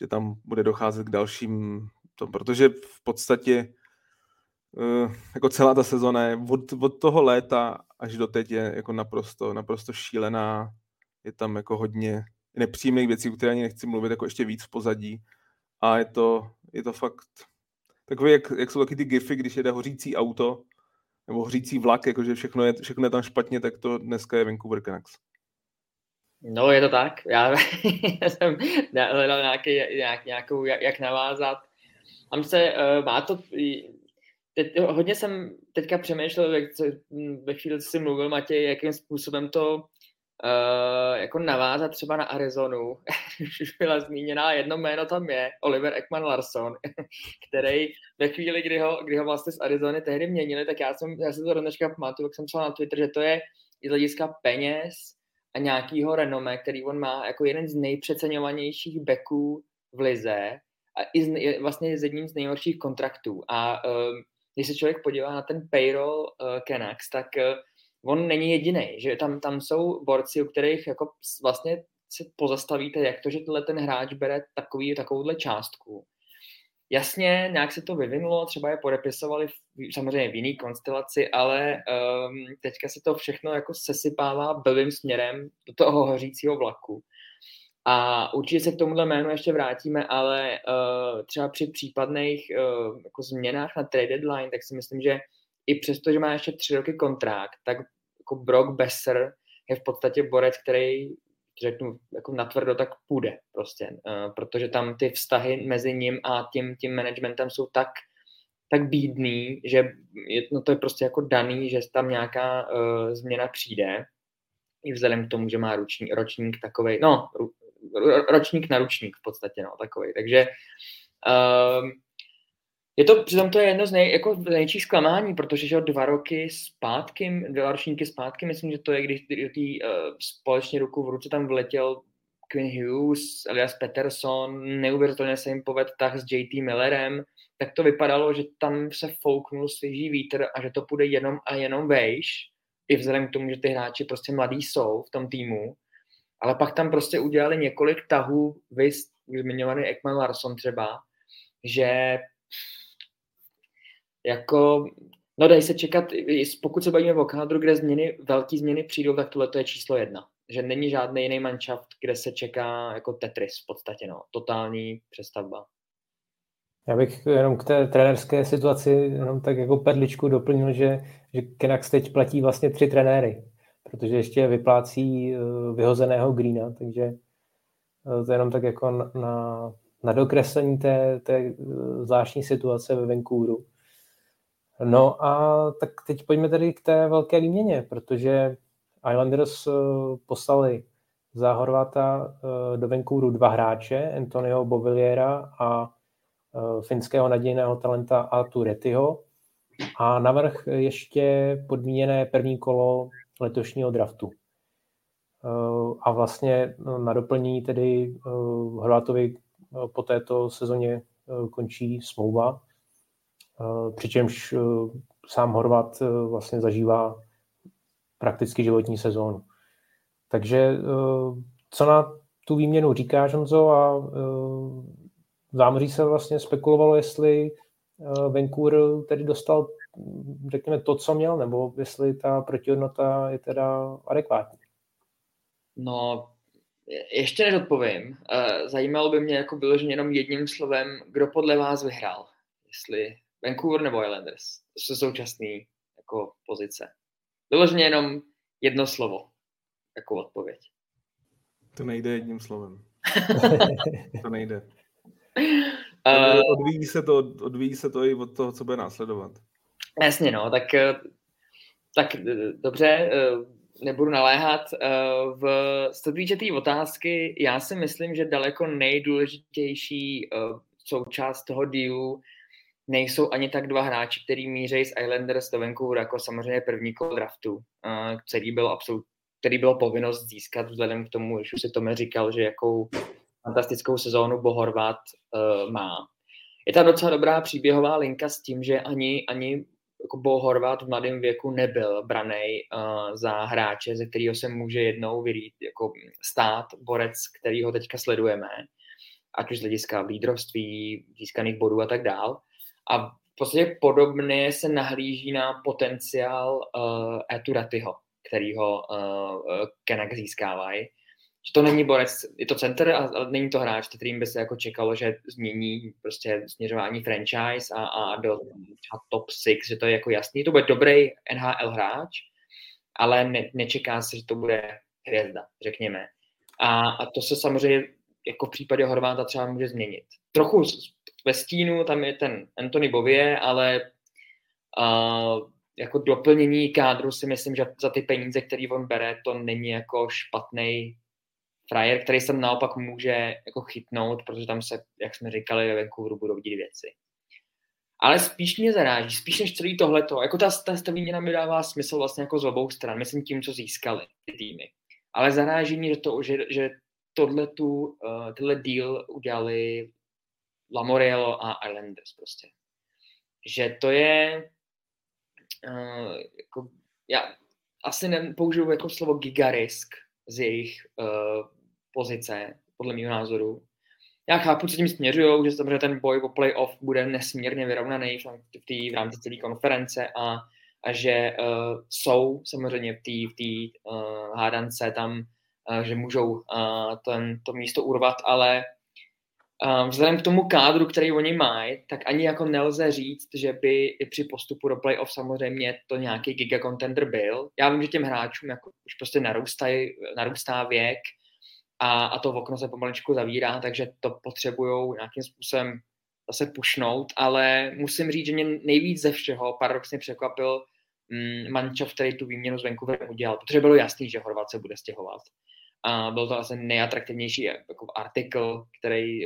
že tam bude docházet k dalším, tom, protože v podstatě uh, jako celá ta sezona je od, od toho léta až do teď je jako naprosto, naprosto šílená. Je tam jako hodně nepříjemných věcí, o které ani nechci mluvit, jako ještě víc v pozadí. A je to, je to fakt takový, jak, jak jsou taky ty gify, když jede hořící auto, nebo hořící vlak, jakože všechno je, všechno je tam špatně, tak to dneska je Vancouver Canucks. No, je to tak. Já, já jsem hledal nějaký, nějak, nějakou, jak, jak navázat. Tam se, uh, má to, teď, hodně jsem teďka přemýšlel, jak, ve chvíli, co jsi mluvil, Matěj, jakým způsobem to uh, jako navázat třeba na Arizonu. Už byla zmíněná, jedno jméno tam je, Oliver Ekman Larson, který ve chvíli, kdy ho, kdy ho vlastně z Arizony tehdy měnili, tak já jsem, já jsem to dneška pamatuju, jak jsem psal na Twitter, že to je z hlediska peněz a nějakýho renome, který on má jako jeden z nejpřeceňovanějších beků v lize a i z, vlastně z jedním z nejhorších kontraktů. A um, když se člověk podívá na ten payroll uh, Canucks, tak uh, on není jediný, že tam, tam jsou borci, u kterých jako vlastně se pozastavíte, jak to, že ten hráč bere takový, takovouhle částku. Jasně, nějak se to vyvinulo, třeba je podepisovali v, samozřejmě v jiný konstelaci, ale um, teďka se to všechno jako sesypává blbým směrem do toho hořícího vlaku. A určitě se k tomuhle jménu ještě vrátíme, ale uh, třeba při případných uh, jako změnách na trade deadline, tak si myslím, že i přesto, že má ještě tři roky kontrakt, tak jako Brock Besser je v podstatě borec, který řeknu, jako natvrdo, tak půjde prostě, uh, protože tam ty vztahy mezi ním a tím, tím managementem jsou tak, tak bídný, že je, no to je prostě jako daný, že tam nějaká uh, změna přijde, i vzhledem k tomu, že má ruční, ročník takovej, no, ročník na ručník v podstatě, no, takový. Takže um, je to, přitom to je jedno z nej, jako nejčích zklamání, protože že dva roky zpátky, dva ročníky zpátky, myslím, že to je, když do té uh, společně ruku v ruce tam vletěl Quinn Hughes, alias Peterson, neuvěřitelně se jim povedl tak s JT Millerem, tak to vypadalo, že tam se fouknul svěží vítr a že to půjde jenom a jenom vejš, i vzhledem k tomu, že ty hráči prostě mladí jsou v tom týmu. Ale pak tam prostě udělali několik tahů, vy zmiňovaný Ekman Larson třeba, že jako, no dej se čekat, pokud se bavíme o kádru, kde změny, velké změny přijdou, tak tohle je číslo jedna. Že není žádný jiný manšaft, kde se čeká jako Tetris v podstatě, no. Totální přestavba. Já bych jenom k té trenerské situaci jenom tak jako perličku doplnil, že, že Kenax teď platí vlastně tři trenéry protože ještě vyplácí eh, vyhozeného Greena, takže eh, to je jenom tak jako na, na, na dokreslení té, té eh, zvláštní situace ve Vancouveru. No a tak teď pojďme tedy k té velké výměně, protože Islanders poslali za Horvata do Vancouveru dva hráče, Antonio Bovilliera a finského nadějného talenta Artu Rettyho a navrh ještě podmíněné první kolo letošního draftu. Eh, a vlastně na doplnění tedy eh, Horvátovi eh, po této sezóně končí smlouva, přičemž sám Horvat vlastně zažívá prakticky životní sezónu. Takže co na tu výměnu říká Honzo a v zámoří se vlastně spekulovalo, jestli Vancouver tedy dostal řekněme, to, co měl, nebo jestli ta protihodnota je teda adekvátní? No, ještě než odpovím, eh, zajímalo by mě jako vyloženě jenom jedním slovem, kdo podle vás vyhrál. Jestli Vancouver nebo Islanders. To jsou současné jako pozice. Vyloženě jenom jedno slovo jako odpověď. To nejde jedním slovem. to nejde. Uh, odvíjí, se to, odvíjí se to i od toho, co bude následovat. Jasně, no, tak, eh, tak eh, dobře, nebudu naléhat. V co té otázky, já si myslím, že daleko nejdůležitější součást toho dílu nejsou ani tak dva hráči, který mířejí z Islanders do Vancouveru jako samozřejmě první kolo draftu, který byl absolut, který bylo povinnost získat vzhledem k tomu, že už si Tome říkal, že jakou fantastickou sezónu Bohorvat uh, má. Je tam docela dobrá příběhová linka s tím, že ani, ani jako v mladém věku nebyl braný uh, za hráče, ze kterého se může jednou vyrít, jako stát borec, který ho teďka sledujeme, ať už z hlediska lídrovství, získaných bodů a tak dál. A v podstatě podobně se nahlíží na potenciál uh, Eturatyho, kterýho uh, Kenak získávají že to není borec, je to center a, a není to hráč, kterým by se jako čekalo, že změní prostě směřování franchise a, a do třeba top 6, že to je jako jasný, to bude dobrý NHL hráč, ale ne, nečeká se, že to bude hvězda, řekněme. A, a to se samozřejmě jako v případě Horváta třeba může změnit. Trochu ve stínu tam je ten Anthony Bovie, ale uh, jako doplnění kádru si myslím, že za ty peníze, které on bere, to není jako špatný frajer, který se naopak může jako chytnout, protože tam se, jak jsme říkali, ve Vancouveru budou dít věci. Ale spíš mě zaráží, spíš než celý tohleto. Jako ta, ta, ta výměna mi dává smysl vlastně jako z obou stran, myslím tím, co získali ty týmy. Ale zaráží mě to, že, že tohletu, uh, tenhle deal udělali Lamoriello a Islanders prostě. Že to je uh, jako, já asi nepoužiju jako slovo gigarisk z jejich uh, pozice, podle mého názoru. Já chápu, co tím směřují, že samozřejmě ten boj o playoff bude nesmírně vyrovnaný v, v, v rámci celé konference a, a že uh, jsou samozřejmě v té v uh, hádance tam, uh, že můžou uh, ten, to místo urvat, ale vzhledem k tomu kádru, který oni mají, tak ani jako nelze říct, že by i při postupu do playoff samozřejmě to nějaký gigacontender byl. Já vím, že těm hráčům jako už prostě narůstají, narůstá věk, a, a to okno se pomaličku zavírá, takže to potřebují nějakým způsobem zase pušnout, ale musím říct, že mě nejvíc ze všeho paradoxně překvapil mm, Mančov, který tu výměnu z Vancouverem udělal, protože bylo jasný, že Horvat se bude stěhovat. A byl to asi nejatraktivnější jako artikl, který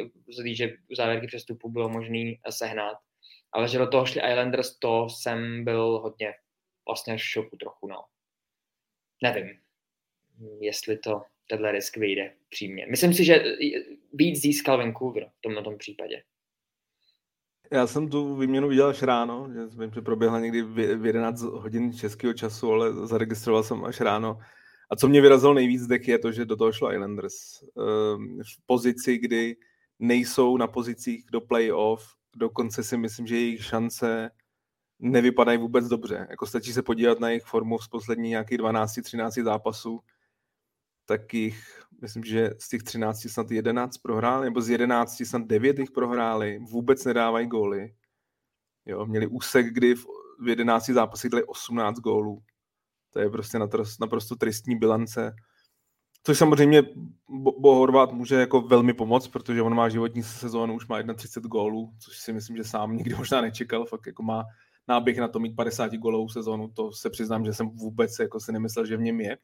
že v závěrky přestupu bylo možný sehnat. Ale že do toho šli Islanders, to jsem byl hodně vlastně v šoku trochu, no. Nevím, jestli to tenhle risk vyjde přímě. Myslím si, že víc získal Vancouver v tomto tom případě. Já jsem tu výměnu viděl až ráno, že vím, že proběhla někdy v 11 hodin českého času, ale zaregistroval jsem až ráno. A co mě vyrazilo nejvíc dek je to, že do toho šlo Islanders. Ehm, v pozici, kdy nejsou na pozicích do playoff, dokonce si myslím, že jejich šance nevypadají vůbec dobře. Jako stačí se podívat na jejich formu z posledních nějakých 12-13 zápasů tak jich, myslím, že z těch 13 snad 11 prohráli, nebo z 11 snad 9 jich prohráli, vůbec nedávají góly. Jo, měli úsek, kdy v, v 11 zápasech dali 18 gólů. To je prostě naprosto, naprosto tristní bilance. Což samozřejmě Bo, Horvát může jako velmi pomoct, protože on má životní sezónu, už má 31 gólů, což si myslím, že sám nikdy možná nečekal. Fakt jako má náběh na to mít 50 gólovou sezónu, to se přiznám, že jsem vůbec jako si nemyslel, že v něm je.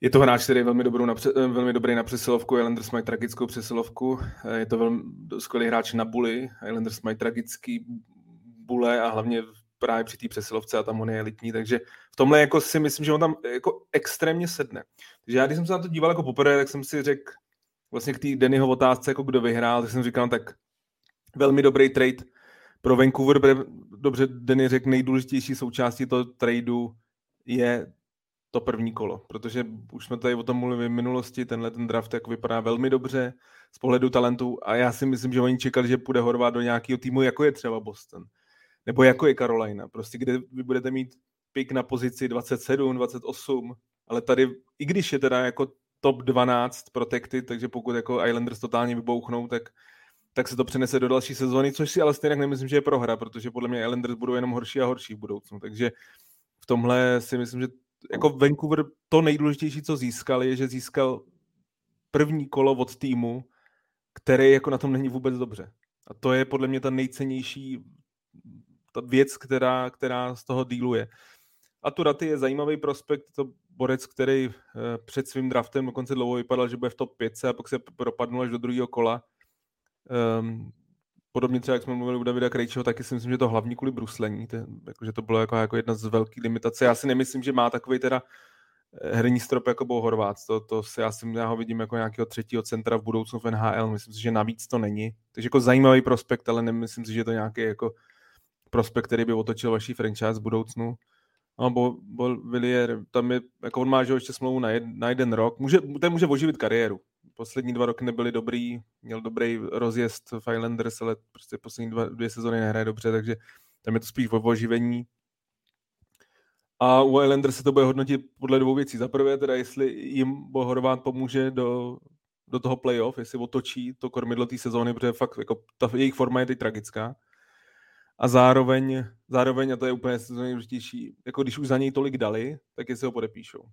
Je to hráč, který je velmi, dobrou na, eh, velmi dobrý na přesilovku. Islanders mají tragickou přesilovku. Eh, je to velmi skvělý hráč na buly. Islanders mají tragický bule a hlavně právě při té přesilovce a tam on je elitní, takže v tomhle jako si myslím, že on tam jako extrémně sedne. Takže já, když jsem se na to díval jako poprvé, tak jsem si řekl vlastně k té Dennyho otázce, jako kdo vyhrál, tak jsem říkal, no tak velmi dobrý trade pro Vancouver, dobře Denny řekl, nejdůležitější součástí toho tradu je to první kolo, protože už jsme tady o tom mluvili v minulosti, tenhle ten draft jako vypadá velmi dobře z pohledu talentu a já si myslím, že oni čekali, že půjde Horvát do nějakého týmu, jako je třeba Boston, nebo jako je Carolina, prostě kde vy budete mít pik na pozici 27, 28, ale tady, i když je teda jako top 12 protected, takže pokud jako Islanders totálně vybouchnou, tak, tak se to přenese do další sezóny, což si ale stejně nemyslím, že je prohra, protože podle mě Islanders budou jenom horší a horší v budoucnu, takže v tomhle si myslím, že jako Vancouver to nejdůležitější, co získal, je, že získal první kolo od týmu, který jako na tom není vůbec dobře. A to je podle mě ta nejcennější ta věc, která, která z toho díluje. A tu Raty je zajímavý prospekt, to borec, který eh, před svým draftem dokonce dlouho vypadal, že bude v top 5 a pak se propadnul až do druhého kola. Um, podobně třeba, jak jsme mluvili u Davida Krejčího, taky si myslím, že to hlavní kvůli bruslení, to, jako, to bylo jako, jako jedna z velkých limitací. Já si nemyslím, že má takový teda eh, herní strop jako byl Horvát. To, to si, já, si, já ho vidím jako nějakého třetího centra v budoucnu v NHL. Myslím si, že navíc to není. Takže jako zajímavý prospekt, ale nemyslím si, že to nějaký jako prospekt, který by otočil vaší franchise v budoucnu. No, bo, bo Villier, tam je, jako on má že ještě smlouvu na, jed, na jeden rok. Může, ten může oživit kariéru. Poslední dva roky nebyly dobrý, měl dobrý rozjezd v Islanders, ale prostě poslední dva, dvě sezóny nehraje dobře, takže tam je to spíš o oživení. A u Islanders se to bude hodnotit podle dvou věcí. Za prvé teda, jestli jim Bohorvát pomůže do, do toho playoff, jestli otočí to kormidlo té sezóny, protože fakt jako, ta jejich forma je teď tragická a zároveň, zároveň, a to je úplně nejdůležitější, jako když už za něj tolik dali, tak jestli ho podepíšou.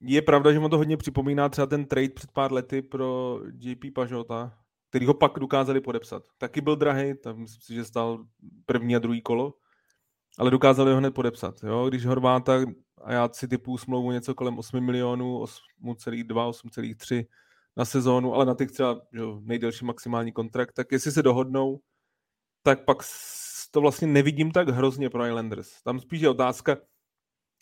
Je pravda, že mu to hodně připomíná třeba ten trade před pár lety pro JP Pažota, který ho pak dokázali podepsat. Taky byl drahý, tam myslím si, že stál první a druhý kolo, ale dokázali ho hned podepsat. Jo? Když Horváta, a já si typu smlouvu něco kolem 8 milionů, 8,2, 8,3 na sezónu, ale na těch třeba že, nejdelší maximální kontrakt, tak jestli se dohodnou, tak pak to vlastně nevidím tak hrozně pro Islanders. Tam spíš je otázka,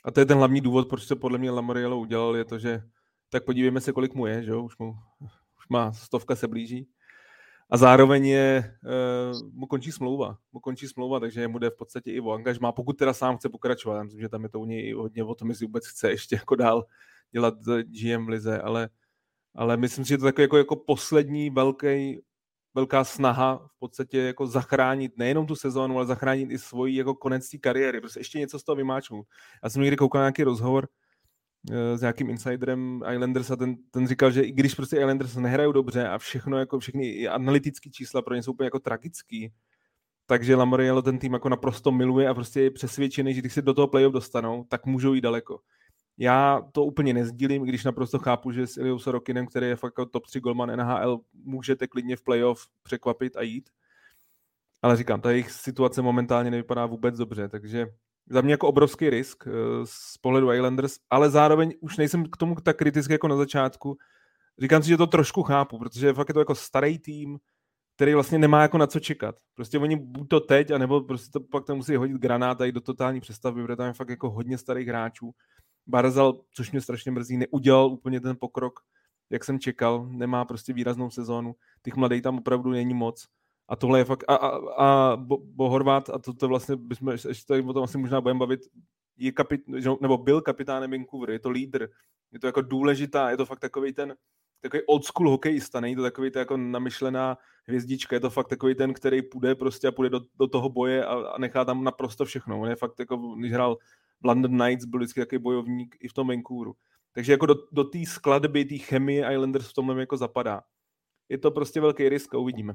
a to je ten hlavní důvod, proč se podle mě Lamoriello udělal, je to, že tak podívejme se, kolik mu je, že už, mu, už má stovka se blíží. A zároveň je, uh, mu končí smlouva. Mu končí smlouva, takže mu jde v podstatě i o angažmá, pokud teda sám chce pokračovat. Já myslím, že tam je to u něj hodně o tom, jestli vůbec chce ještě jako dál dělat GM v lize, ale, ale myslím si, že to je takový jako, jako poslední velký velká snaha v podstatě jako zachránit nejenom tu sezónu, ale zachránit i svoji jako konec té kariéry. Prostě ještě něco z toho vymáčknu. Já jsem někdy koukal nějaký rozhovor uh, s nějakým insiderem Islanders a ten, ten říkal, že i když prostě Islanders nehrajou dobře a všechno, jako všechny analytické čísla pro ně jsou úplně jako tragický, takže Lamoriello ten tým jako naprosto miluje a prostě je přesvědčený, že když se do toho playoff dostanou, tak můžou jít daleko. Já to úplně nezdílím, když naprosto chápu, že s Iliou Sorokinem, který je fakt top 3 golman NHL, můžete klidně v playoff překvapit a jít. Ale říkám, ta jejich situace momentálně nevypadá vůbec dobře, takže za mě jako obrovský risk eh, z pohledu Islanders, ale zároveň už nejsem k tomu tak kritický jako na začátku. Říkám si, že to trošku chápu, protože fakt je to jako starý tým, který vlastně nemá jako na co čekat. Prostě oni buď to teď, anebo prostě to pak tam musí hodit granát a jít do totální přestavby, protože tam je fakt jako hodně starých hráčů. Barzal, což mě strašně mrzí, neudělal úplně ten pokrok, jak jsem čekal, nemá prostě výraznou sezónu, těch mladých tam opravdu není moc. A tohle je fakt, a, a, a Bo, a to, to vlastně bychom, ještě tady o tom asi možná budeme bavit, je kapit, nebo byl kapitánem Vancouver, je to lídr, je to jako důležitá, je to fakt takový ten, takový old school hokejista, není to takový to jako namyšlená hvězdička, je to fakt takový ten, který půjde prostě a půjde do, do toho boje a, a nechá tam naprosto všechno. On je fakt jako, když hrál London Knights byl vždycky takový bojovník i v tom Vancouveru. Takže jako do, do té skladby, té chemie Islanders v tomhle jako zapadá. Je to prostě velký risk a uvidíme.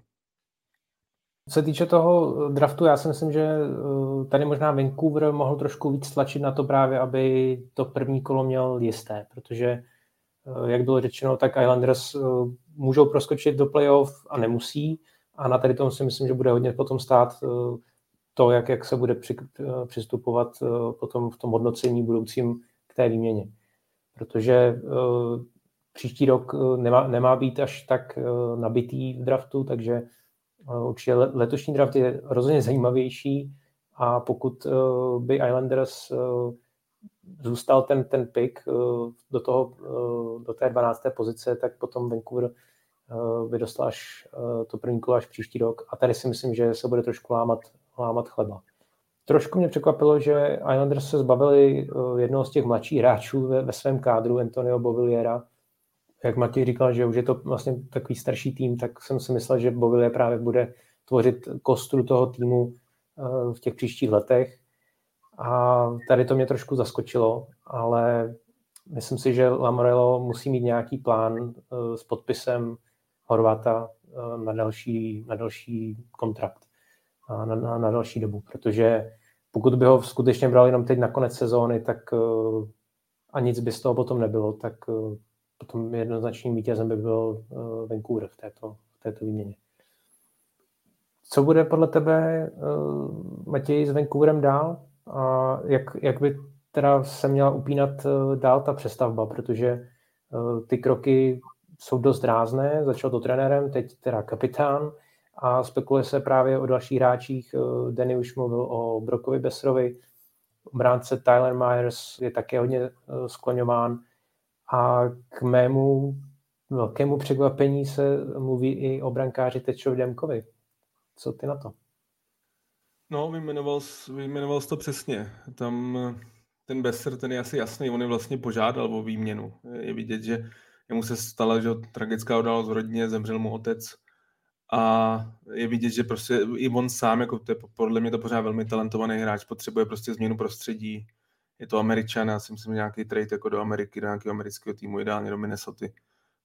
Co se týče toho draftu, já si myslím, že eh, tady možná Vancouver mohl trošku víc tlačit na to právě, aby to první kolo měl jisté, protože eh, jak bylo řečeno, tak Islanders eh, můžou proskočit do playoff a nemusí a na tady tom si myslím, že bude hodně potom stát to, jak, jak se bude při, eh, přistupovat eh, potom v tom hodnocení budoucím k té výměně. Protože uh, příští rok nemá, nemá být až tak nabitý v draftu, takže určitě letošní draft je rozhodně zajímavější a pokud by Islanders zůstal ten, ten pick do, toho, do té 12. pozice, tak potom Vancouver by dostal až to první kolo až příští rok. A tady si myslím, že se bude trošku lámat lámat chleba. Trošku mě překvapilo, že Islanders se zbavili eh, jednoho z těch mladších hráčů ve, ve svém kádru, Antonio Bovilliera. Jak Matěj říkal, že už je to vlastně takový starší tým, tak jsem si myslel, že Bovillier právě bude tvořit kostru toho týmu eh, v těch příštích letech. A tady to mě trošku zaskočilo, ale myslím si, že Lamorello musí mít nějaký plán eh, s podpisem Horváta na další, na další kontrakt na, na, na další dobu, protože pokud by ho skutečně bral jenom teď na konec sezóny, tak uh, a nic by z toho potom nebylo, tak uh, potom jednoznačným vítězem by byl uh, Vancouver v této, v této výměně. Co bude podle tebe, Matěj, s Vancouverem dál? A jak, jak by teda se měla upínat dál ta přestavba, protože ty kroky jsou dost rázné. Začal to trenérem, teď teda kapitán, a spekuluje se právě o dalších hráčích. Eh, Danny už mluvil o Brokovi Besrovi, obránce Tyler Myers je také hodně eh, skloňován a k mému velkému překvapení se mluví i o brankáři Tečovi Demkovi. Co ty na to? No, vyjmenoval, vyjmenoval jsi to přesně. Tam eh, ten Besser, ten je asi jasný, on je vlastně požádal o výměnu. Je vidět, že jemu se stala že tragická událost v rodině, zemřel mu otec a je vidět, že prostě i on sám, jako to je, podle mě to pořád velmi talentovaný hráč, potřebuje prostě změnu prostředí. Je to Američan, já si myslím, že nějaký trade jako do Ameriky, do nějakého amerického týmu, ideálně do Minnesota,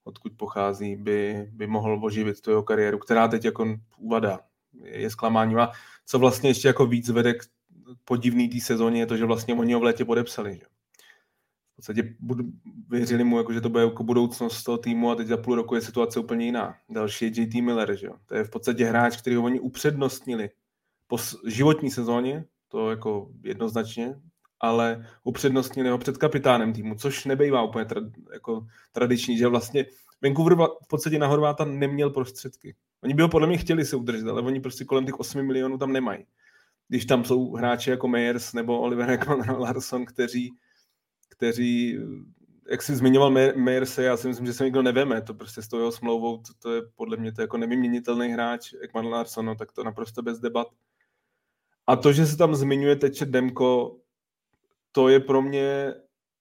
odkud pochází, by, by mohl oživit tu jeho kariéru, která teď jako uvadá. Je zklamáním. A co vlastně ještě jako víc vede k podivný té sezóně, je to, že vlastně oni ho v létě podepsali. Že? Podstatě věřili mu, jako, že to bude jako budoucnost toho týmu a teď za půl roku je situace úplně jiná. Další je JT Miller, že jo? To je v podstatě hráč, který oni upřednostnili po životní sezóně, to jako jednoznačně, ale upřednostnili ho před kapitánem týmu, což nebejvá úplně tra, jako tradiční, že vlastně Vancouver v podstatě na Horváta neměl prostředky. Oni by ho podle mě chtěli se udržet, ale oni prostě kolem těch 8 milionů tam nemají. Když tam jsou hráči jako Meyers nebo Oliver Ekman Larson, kteří, kteří jak jsi zmiňoval Meyerse, já si myslím, že se nikdo neveme, to prostě s tou jeho smlouvou, to, to je podle mě to jako nevyměnitelný hráč, Ekman Larson, no, tak to naprosto bez debat. A to, že se tam zmiňuje teče Demko, to je pro mě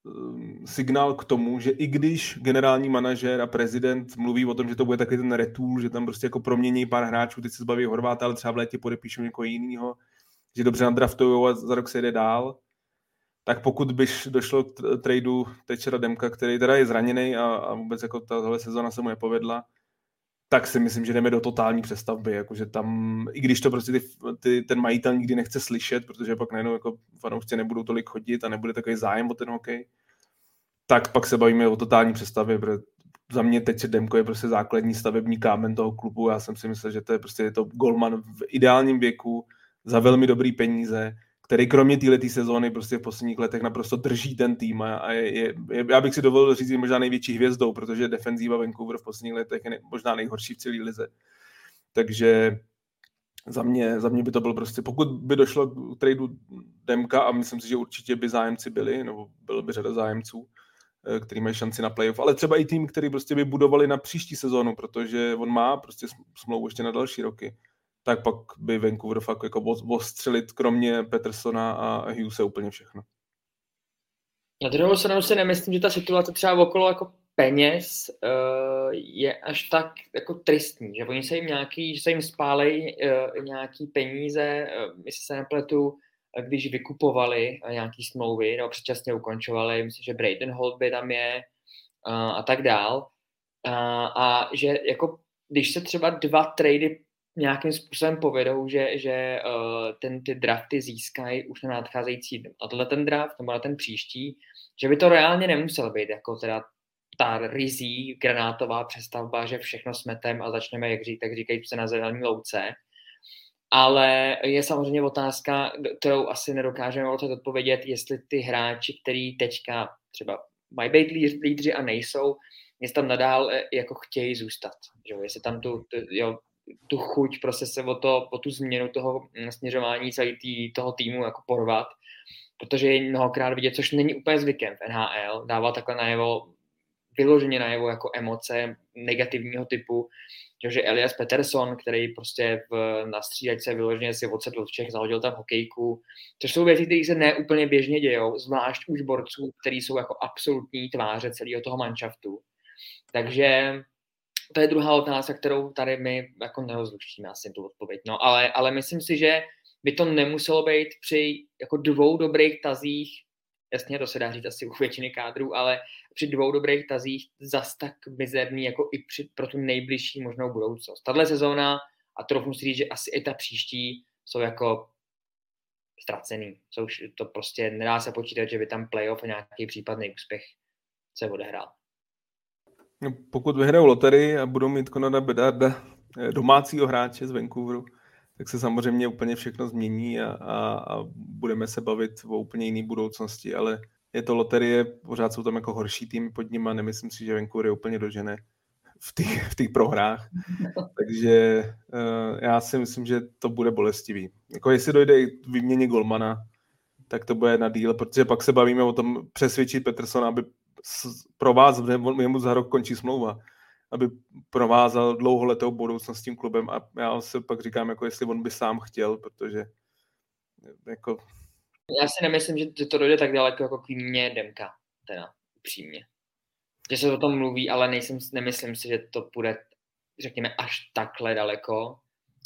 um, signál k tomu, že i když generální manažer a prezident mluví o tom, že to bude takový ten retool, že tam prostě jako promění pár hráčů, teď se zbaví Horváta, ale třeba v létě podepíšou někoho jiného, že dobře nadraftují a za rok se jde dál, tak pokud by došlo k tradu Tečera Demka, který teda je zraněný a, a vůbec jako tahle sezona se mu nepovedla, tak si myslím, že jdeme do totální přestavby, jakože tam, i když to prostě ty, ty, ten majitel nikdy nechce slyšet, protože pak najednou jako fanoušci nebudou tolik chodit a nebude takový zájem o ten hokej, tak pak se bavíme o totální přestavě, protože za mě teď Demko je prostě základní stavební kámen toho klubu, já jsem si myslel, že to je prostě je to golman v ideálním věku, za velmi dobrý peníze, který kromě této sezóny prostě v posledních letech naprosto drží ten tým a je, je, je, já bych si dovolil říct, možná největší hvězdou, protože defenzíva Vancouver v posledních letech je ne, možná nejhorší v celé lize. Takže za mě, za mě by to bylo prostě, pokud by došlo k tradu Demka a myslím si, že určitě by zájemci byli, nebo byl by řada zájemců, eh, který mají šanci na playoff, ale třeba i tým, který prostě by budovali na příští sezónu, protože on má prostě smlouvu ještě na další roky tak pak by Vancouver fakt jako ostřelit kromě Petersona a Hughese úplně všechno. Na druhou stranu si nemyslím, že ta situace třeba okolo jako peněz uh, je až tak jako tristní, že oni se jim nějaký, že se jim spálej uh, nějaký peníze, uh, jestli se nepletu, když vykupovali nějaký smlouvy nebo předčasně ukončovali, myslím, že Braden by tam je a tak dál. A že jako když se třeba dva trady nějakým způsobem povedou, že, že uh, ten, ty drafty získají už na nadcházející, na tohle ten draft nebo na ten příští, že by to reálně nemusel být jako teda ta rizí granátová přestavba, že všechno smetem a začneme, jak, řík, tak říkají se na zelený louce. Ale je samozřejmě otázka, kterou asi nedokážeme odpovědět, jestli ty hráči, který teďka třeba mají být lídři a nejsou, jestli tam nadál eh, jako chtějí zůstat. Že? Jestli tam tu, jo, tu chuť prostě se o, to, o tu změnu toho mm, směřování celý tý, toho týmu jako porvat, protože je mnohokrát vidět, což není úplně zvykem v NHL, dává takhle najevo, vyloženě najevo jako emoce negativního typu, že Elias Peterson, který prostě v, na střídačce vyloženě si odsedl v Čech, zahodil tam hokejku, což jsou věci, které se neúplně běžně dějou, zvlášť už borců, kteří jsou jako absolutní tváře celého toho manšaftu. Takže to je druhá otázka, kterou tady my jako nerozluštíme asi tu odpověď. No, ale, ale myslím si, že by to nemuselo být při jako dvou dobrých tazích, jasně to se dá říct asi u většiny kádrů, ale při dvou dobrých tazích zas tak mizerný jako i při, pro tu nejbližší možnou budoucnost. Tahle sezóna a trochu si říct, že asi i ta příští jsou jako ztracený. Jsou, to prostě nedá se počítat, že by tam playoff a nějaký případný úspěch se odehrál. No, pokud vyhrajou loterii a budou mít Konada Bedarda eh, domácího hráče z Vancouveru, tak se samozřejmě úplně všechno změní a, a, a budeme se bavit o úplně jiné budoucnosti, ale je to loterie, pořád jsou tam jako horší týmy pod nimi a nemyslím si, že Vancouver je úplně dožené. v těch, v těch prohrách. Takže uh, já si myslím, že to bude bolestivý. Jako jestli dojde k výměně Golmana, tak to bude na díl, protože pak se bavíme o tom přesvědčit Petersona, aby pro vás, jemu za rok končí smlouva, aby provázal dlouholetou budoucnost s tím klubem a já se pak říkám, jako jestli on by sám chtěl, protože jako... Já si nemyslím, že to dojde tak daleko jako k výměně Demka, teda upřímně. Že se o tom mluví, ale nejsem, nemyslím si, že to bude, řekněme, až takhle daleko,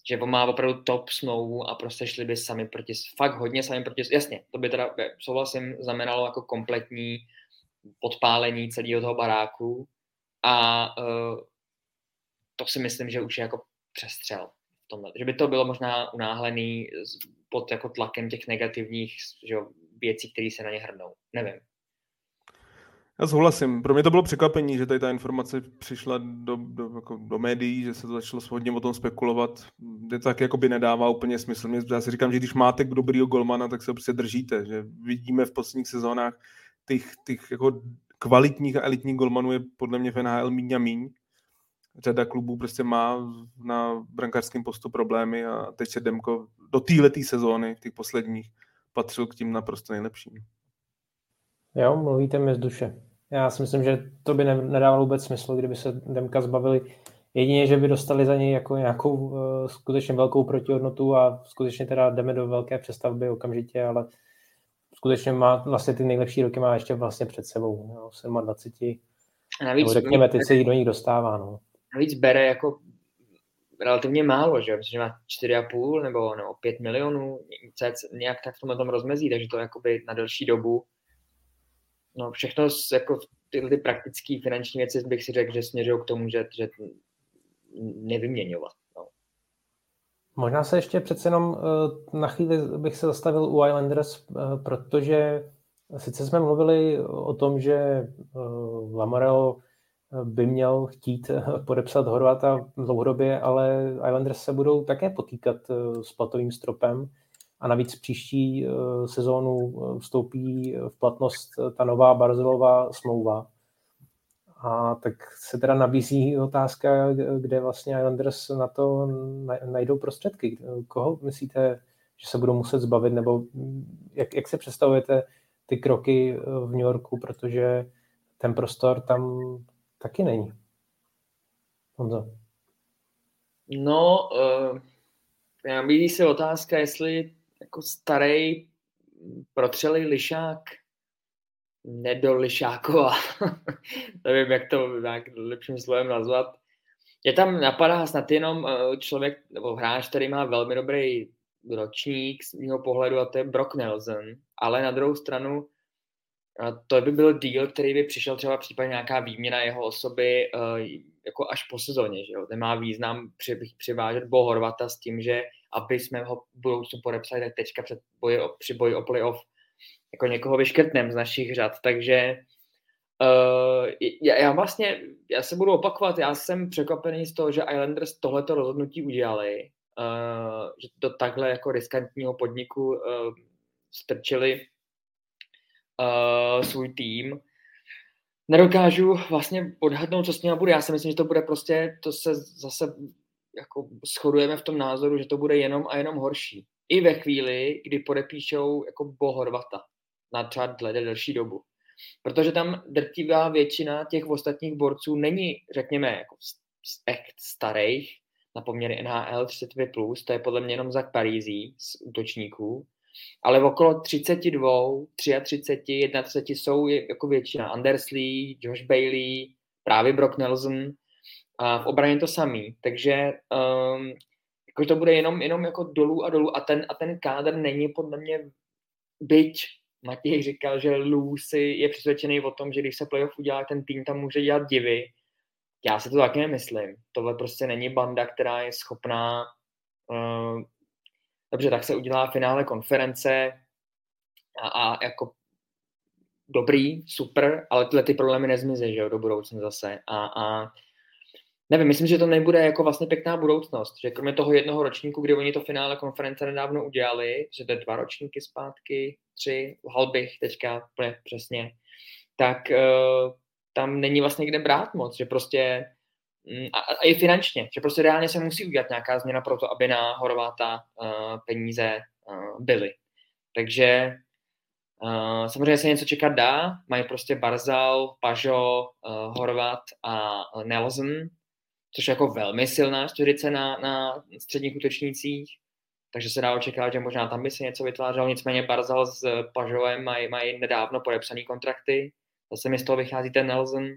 že on má opravdu top smlouvu a prostě šli by sami proti, fakt hodně sami proti, jasně, to by teda, souhlasím, znamenalo jako kompletní podpálení celého toho baráku a uh, to si myslím, že už je jako přestřel v tomhle. Že by to bylo možná unáhlený pod jako tlakem těch negativních že, věcí, které se na ně hrnou. Nevím. Já souhlasím. Pro mě to bylo překvapení, že tady ta informace přišla do, do, jako do médií, že se to začalo hodně o tom spekulovat. To tak jako by nedává úplně smysl. Já si říkám, že když máte dobrýho golmana, tak se prostě držíte. Že vidíme v posledních sezónách těch, těch jako kvalitních a elitních golmanů je podle mě v NHL míň a míň. Řada klubů prostě má na brankářském postu problémy a teď se Demko do této sezóny, těch posledních, patřil k tím naprosto nejlepším. Jo, mluvíte mi z duše. Já si myslím, že to by nedávalo vůbec smysl, kdyby se Demka zbavili. Jedině, že by dostali za něj jako nějakou uh, skutečně velkou protihodnotu a skutečně teda jdeme do velké přestavby okamžitě, ale skutečně má vlastně ty nejlepší roky má ještě vlastně před sebou. Jo, 27. Navíc, řekněme, teď se jí do nich dostává. No. Navíc bere jako relativně málo, že Myslím, že má 4,5 nebo, nebo 5 milionů, nějak tak v tomhle tom rozmezí, takže to jakoby na delší dobu no všechno jako tyhle ty praktické finanční věci bych si řekl, že směřují k tomu, že, že nevyměňovat. Možná se ještě přece jenom eh, na chvíli bych se zastavil u Islanders, eh, protože sice jsme mluvili o tom, že eh, Lamorel by měl chtít podepsat Horvata dlouhodobě, ale Islanders se budou také potýkat s platovým stropem a navíc příští sezónu vstoupí v platnost ta nová Barzelová smlouva. A tak se teda nabízí otázka, kde vlastně Islanders na to najdou prostředky. Koho myslíte, že se budou muset zbavit, nebo jak, jak se představujete ty kroky v New Yorku, protože ten prostor tam taky není. Honzo. No, uh, nabízí se otázka, jestli jako starý protřelý lišák nedolišáková. Nevím, jak to jak lepším slovem nazvat. Je tam napadá snad jenom eh, člověk, nebo hráč, který má velmi dobrý ročník z mého pohledu a to je Brock Nelson, ale na druhou stranu eh, to by byl deal, který by přišel třeba případně nějaká výměna jeho osoby eh, jako až po sezóně, že jo? Nemá význam při, přivážet Bo Horvata s tím, že aby jsme ho v budoucnu podepsali, tak teďka před boji, při boji o playoff jako někoho vyškrtnem z našich řad, takže uh, já, já vlastně, já se budu opakovat, já jsem překvapený z toho, že Islanders tohleto rozhodnutí udělali, uh, že do takhle jako riskantního podniku uh, strčili uh, svůj tým. Nedokážu vlastně odhadnout, co s ním bude. Já si myslím, že to bude prostě, to se zase jako shodujeme v tom názoru, že to bude jenom a jenom horší. I ve chvíli, kdy podepíšou jako Bohorvata na třeba dle delší dobu. Protože tam drtivá většina těch ostatních borců není, řekněme, jako echt starých, na poměry NHL 35+, plus, to je podle mě jenom Zach Parízí z útočníků, ale v okolo 32, 33, 31 jsou jako většina. Anders Lee, Josh Bailey, právě Brock Nelson, a v obraně to samý, takže um, jako to bude jenom, jenom jako dolů a dolů a ten, a ten kádr není podle mě byť Matěj říkal, že Lucy je přesvědčený o tom, že když se playoff udělá, ten tým tam může dělat divy. Já si to taky nemyslím. Tohle prostě není banda, která je schopná uh, dobře, tak se udělá finále konference a, a jako dobrý, super, ale tyhle ty problémy nezmizí, že jo, do budoucna zase. A, a nevím, myslím, že to nebude jako vlastně pěkná budoucnost, že kromě toho jednoho ročníku, kdy oni to finále konference nedávno udělali, že to je dva ročníky zpátky, tři, lhal bych teďka úplně přesně, tak uh, tam není vlastně kde brát moc, že prostě mm, a, a i finančně, že prostě reálně se musí udělat nějaká změna pro to, aby na Horváta uh, peníze uh, byly. Takže uh, samozřejmě se něco čekat dá, mají prostě Barzal, Pažo, uh, Horvat a Nelson, což je jako velmi silná čtyřice na, na středních útočnících, takže se dá očekávat, že možná tam by se něco vytvářelo, nicméně Barzal s Pažovem mají, mají nedávno podepsané kontrakty, zase mi z toho vychází ten Nelson,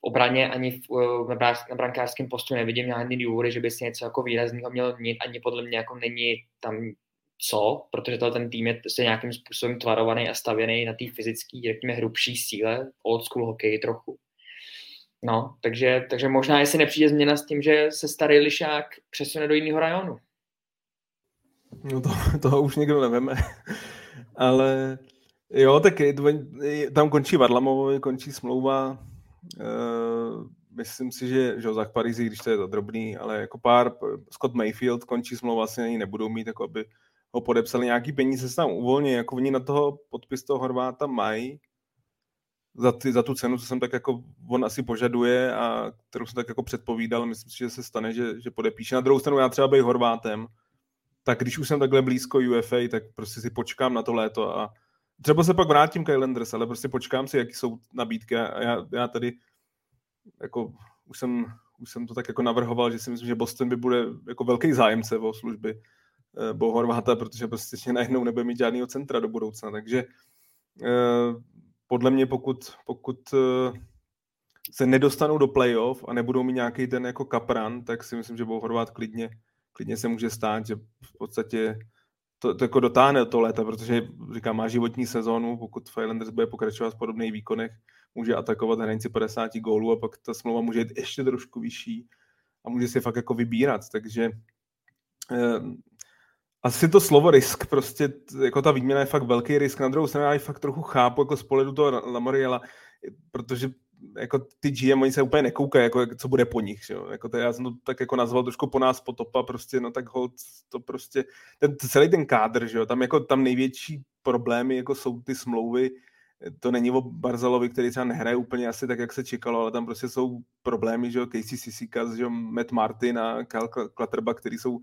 obraně ani v, na brankářském postu nevidím žádný důvody, že by si něco jako výrazného měl mít, ani podle mě jako není tam co, protože to ten tým je se nějakým způsobem tvarovaný a stavěný na té fyzické, řekněme, hrubší síle, old school hokej trochu. No, takže, takže možná, jestli nepřijde změna s tím, že se starý lišák přesune do jiného rajonu. No to, toho už nikdo neveme. Ale jo, tak tam končí Varlamovo, končí smlouva. Uh, myslím si, že, že Zach Parizí, když to je to drobný, ale jako pár, Scott Mayfield končí smlouva, asi ani nebudou mít, jako aby ho podepsali nějaký peníze, se tam uvolní, jako oni na toho podpis toho Horváta mají, za, ty, za tu cenu, co jsem tak jako on asi požaduje a kterou jsem tak jako předpovídal, myslím si, že se stane, že, že podepíše. Na druhou stranu já třeba být Horvátem, tak když už jsem takhle blízko UFA, tak prostě si počkám na to léto a třeba se pak vrátím k Islanders, ale prostě počkám si, jaký jsou nabídky. Já, já tady jako už jsem, už jsem to tak jako navrhoval, že si myslím, že Boston by bude jako velký zájemce o služby eh, Bo Horváta, protože prostě najednou nebude mít žádného centra do budoucna, takže eh, podle mě pokud, pokud eh, se nedostanou do playoff a nebudou mít nějaký ten jako kapran, tak si myslím, že Bo Horvát klidně, klidně se může stát, že v podstatě to, to jako dotáhne to léta, protože říkám, má životní sezónu, pokud Islanders bude pokračovat v podobných výkonech, může atakovat hranici 50 gólů a pak ta smlouva může jít ještě trošku vyšší a může si fakt jako vybírat, takže eh, asi to slovo risk, prostě jako ta výměna je fakt velký risk, na druhou stranu já fakt trochu chápu jako z pohledu toho Lamoriela, protože jako ty GM, oni se úplně nekoukají, jako, co bude po nich, že jo? Jako to, já jsem to tak jako nazval trošku po nás potopa, prostě, no tak hold, to prostě, ten, celý ten kádr, že jo? tam jako tam největší problémy jako jsou ty smlouvy, to není o Barzalovi, který třeba nehraje úplně asi tak, jak se čekalo, ale tam prostě jsou problémy, že jo, Casey Sisikas, že jo, Matt Martin a Kyle Klatterba, který jsou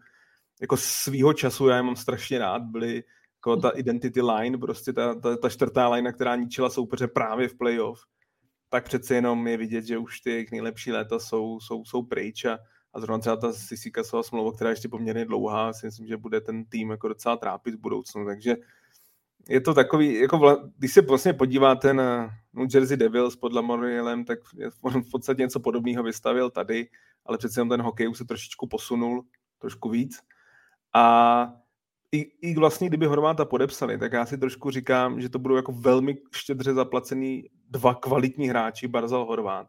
jako svýho času, já je mám strašně rád, byli jako ta identity line, prostě ta, ta, ta čtvrtá line, která ničila soupeře právě v playoff, tak přece jenom je vidět, že už ty nejlepší léta jsou, jsou, jsou pryč a, a zrovna třeba ta Sisikasová smlouva, která je ještě poměrně dlouhá, si myslím, že bude ten tým jako docela trápit v budoucnu, takže je to takový, jako vla, když se vlastně podíváte na New Jersey Devils pod Lamorielem, tak on v podstatě něco podobného vystavil tady, ale přece jenom ten hokej už se trošičku posunul, trošku víc. A i, i vlastně, kdyby Horváta podepsali, tak já si trošku říkám, že to budou jako velmi štědře zaplacený dva kvalitní hráči, Barzal Horvát.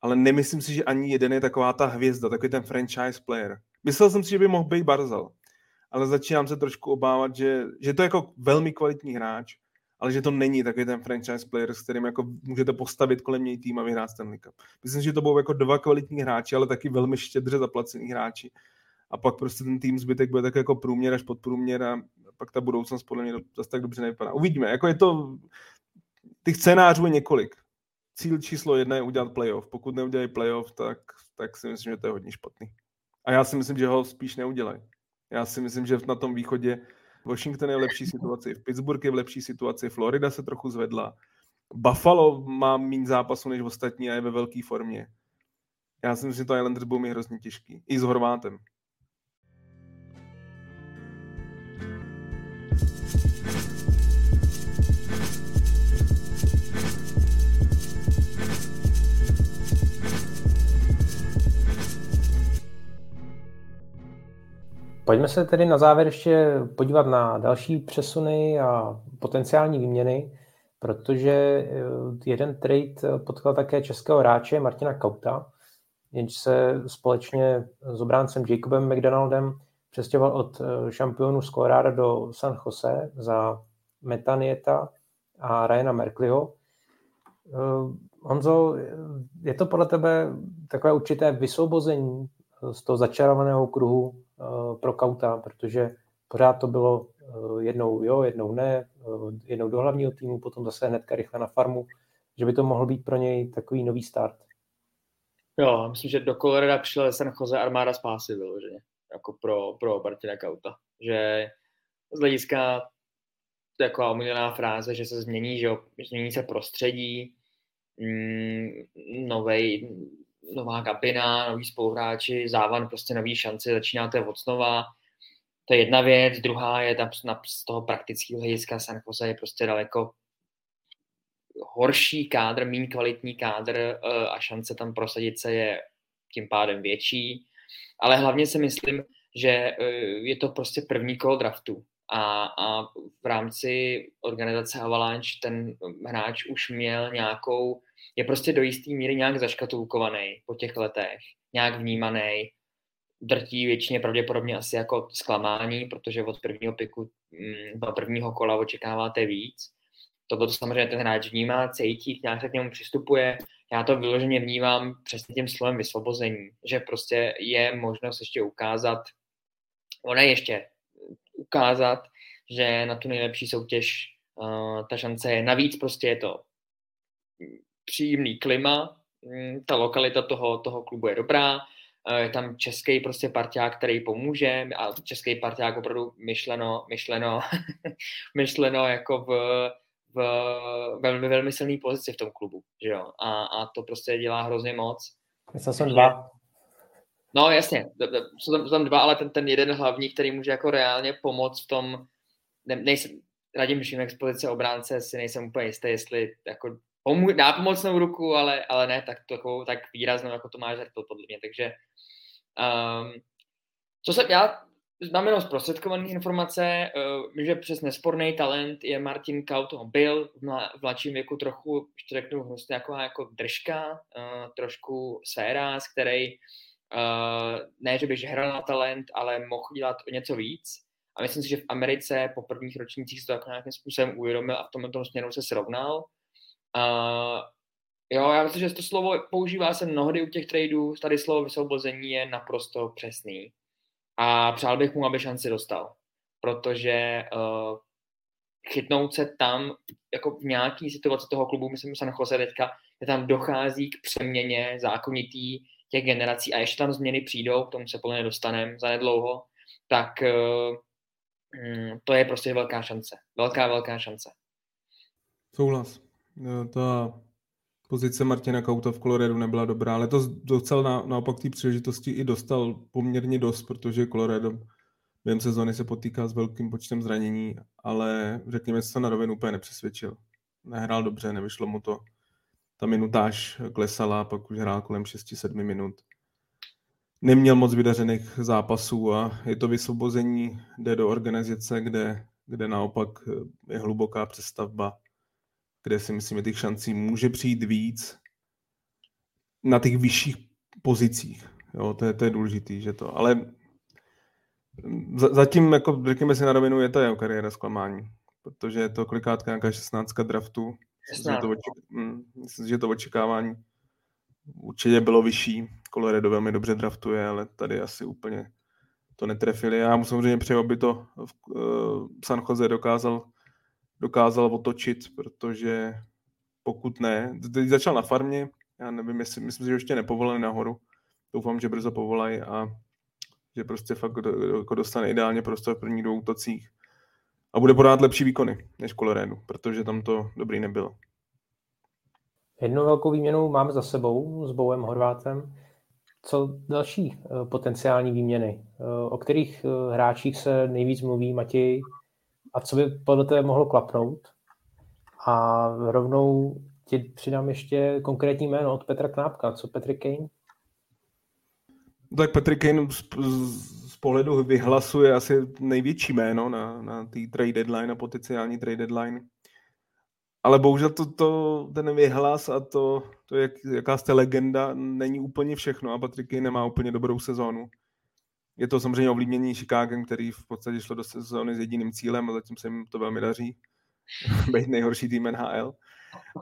Ale nemyslím si, že ani jeden je taková ta hvězda, takový ten franchise player. Myslel jsem si, že by mohl být Barzal, ale začínám se trošku obávat, že, že to je jako velmi kvalitní hráč, ale že to není takový ten franchise player, s kterým jako můžete postavit kolem něj tým a vyhrát Stanley Cup. Myslím, že to budou jako dva kvalitní hráči, ale taky velmi štědře zaplacení hráči a pak prostě ten tým zbytek bude tak jako průměr až podprůměr a pak ta budoucnost podle mě zase tak dobře nevypadá. Uvidíme, jako je to, těch scénářů je několik. Cíl číslo jedna je udělat playoff. Pokud neudělají playoff, tak, tak si myslím, že to je hodně špatný. A já si myslím, že ho spíš neudělají. Já si myslím, že na tom východě Washington je v lepší situaci, v Pittsburgh je v lepší situaci, Florida se trochu zvedla, Buffalo má méně zápasů než ostatní a je ve velké formě. Já si myslím, že to Islanders budou mít hrozně těžký. I s Horvátem. Pojďme se tedy na závěr ještě podívat na další přesuny a potenciální výměny, protože eh, jeden trade potkal také českého hráče Martina Kauta, jenž se společně s obráncem Jacobem McDonaldem přestěhoval od eh, šampionu z Colorado do San Jose za Metanieta a Ryana Merkleyho. Eh, Honzo, je to podle tebe takové určité vysvobození z toho začarovaného kruhu Eh, pro Kauta, protože pořád to bylo eh, jednou jo, jednou ne, eh, jednou do hlavního týmu, potom zase hnedka rychle na farmu, že by to mohl být pro něj takový nový start. Jo, myslím, že do Colorada přišel San Jose armáda spásy vyloženě, jako pro, pro Martina Kauta. Že z hlediska taková omílená fráze, že se změní, že změní se prostředí, mm, novej, nová kabina, noví spoluhráči, závan, prostě nový šance, začínáte od znova. To je jedna věc, druhá je tam z toho praktického hlediska San Jose je prostě daleko horší kádr, méně kvalitní kádr eh, a šance tam prosadit se je tím pádem větší. Ale hlavně si myslím, že eh, je to prostě první kolo draftu a, a v rámci organizace Avalanche ten hráč už měl nějakou, je prostě do jisté míry nějak zaškatulkovaný po těch letech, nějak vnímaný, drtí většině pravděpodobně asi jako zklamání, protože od prvního piku, mm, prvního kola očekáváte víc. Toto to samozřejmě ten hráč vnímá, cítí, nějak se k němu přistupuje. Já to vyloženě vnímám přesně tím slovem vysvobození, že prostě je možnost ještě ukázat, ona ještě ukázat, že na tu nejlepší soutěž uh, ta šance je. Navíc prostě je to příjemný klima, mm, ta lokalita toho, toho klubu je dobrá, uh, je tam český prostě parťák, který pomůže a český parťák opravdu myšleno, myšleno, myšleno jako v, v velmi, velmi silné pozici v tom klubu, že jo? A, a to prostě dělá hrozně moc. Myslel jsem dva. No jasně, jsou tam, jsou tam dva, ale ten, ten jeden hlavní, který může jako reálně pomoct v tom, ne, nejsem, Radim Šimek z pozice obránce si nejsem úplně jistý, jestli jako pomů, dá pomocnou ruku, ale, ale ne tak, takovou, tak výraznou, jako to máš Hertl, podle mě. Takže um, co se, já mám jenom zprostředkované informace, uh, že přes nesporný talent je Martin Kaut, byl v, mla, v mladším věku trochu, ještě řeknu, hnusně jako, jako držka, uh, trošku sféra, z který Uh, ne, že by hrál na talent, ale mohl dělat o něco víc. A myslím si, že v Americe po prvních ročnících se to jako nějakým způsobem uvědomil a v tomto tom směru se srovnal. Uh, jo, já myslím, že to slovo používá se mnohdy u těch tradeů, tady slovo vysvobození je naprosto přesný. A přál bych mu, aby šanci dostal. Protože uh, chytnout se tam, jako v nějaký situaci toho klubu, myslím, se Jose teďka, že tam dochází k přeměně zákonitý těch generací a ještě tam změny přijdou, k tomu se podle dostaneme za nedlouho, tak uh, to je prostě velká šance. Velká, velká šance. Souhlas. Eh, ta pozice Martina Kauta v Coloradu nebyla dobrá, ale to docela na, naopak té příležitosti i dostal poměrně dost, protože Colorado během sezóny se potýká s velkým počtem zranění, ale řekněme se na rovinu úplně nepřesvědčil. Nehrál dobře, nevyšlo mu to ta minutáž klesala, pak už hrál kolem 6-7 minut. Neměl moc vydařených zápasů a je to vysvobození, jde do organizace, kde, kde naopak je hluboká přestavba, kde si myslím, že těch šancí může přijít víc na těch vyšších pozicích. Jo, to je, to je důležitý, že to, ale zatím, jako řekněme si na rovinu, je to jeho kariéra zklamání, protože je to kolikátka nějaká 16 draftu, Myslím, že to, oček- mm, myslím, že to očekávání určitě bylo vyšší. Colorado velmi dobře draftuje, ale tady asi úplně to netrefili. Já mu samozřejmě přeju, aby to v uh, San Jose dokázal, dokázal otočit, protože pokud ne, teď začal na farmě, já nevím, jestli, myslím, že ještě nepovolili nahoru. Doufám, že brzo povolají a že prostě fakt jako dostane ideálně prostor v prvních dvou útocích a bude podávat lepší výkony než Colorado, protože tam to dobrý nebylo. Jednu velkou výměnu máme za sebou s Bouem Horvátem. Co další eh, potenciální výměny? Eh, o kterých eh, hráčích se nejvíc mluví, Matěj? A co by podle tebe mohlo klapnout? A rovnou ti přidám ještě konkrétní jméno od Petra Knápka. Co Petr Kane? Tak Petr Kane z, z, z pohledu vyhlasuje asi největší jméno na, na té trade deadline, a potenciální trade deadline ale bohužel to, to, ten vyhlas a to, to jak, jaká jste legenda, není úplně všechno a Patriky nemá úplně dobrou sezónu. Je to samozřejmě ovlivnění Chicago, který v podstatě šlo do sezóny s jediným cílem a zatím se jim to velmi daří. Být nejhorší tým NHL.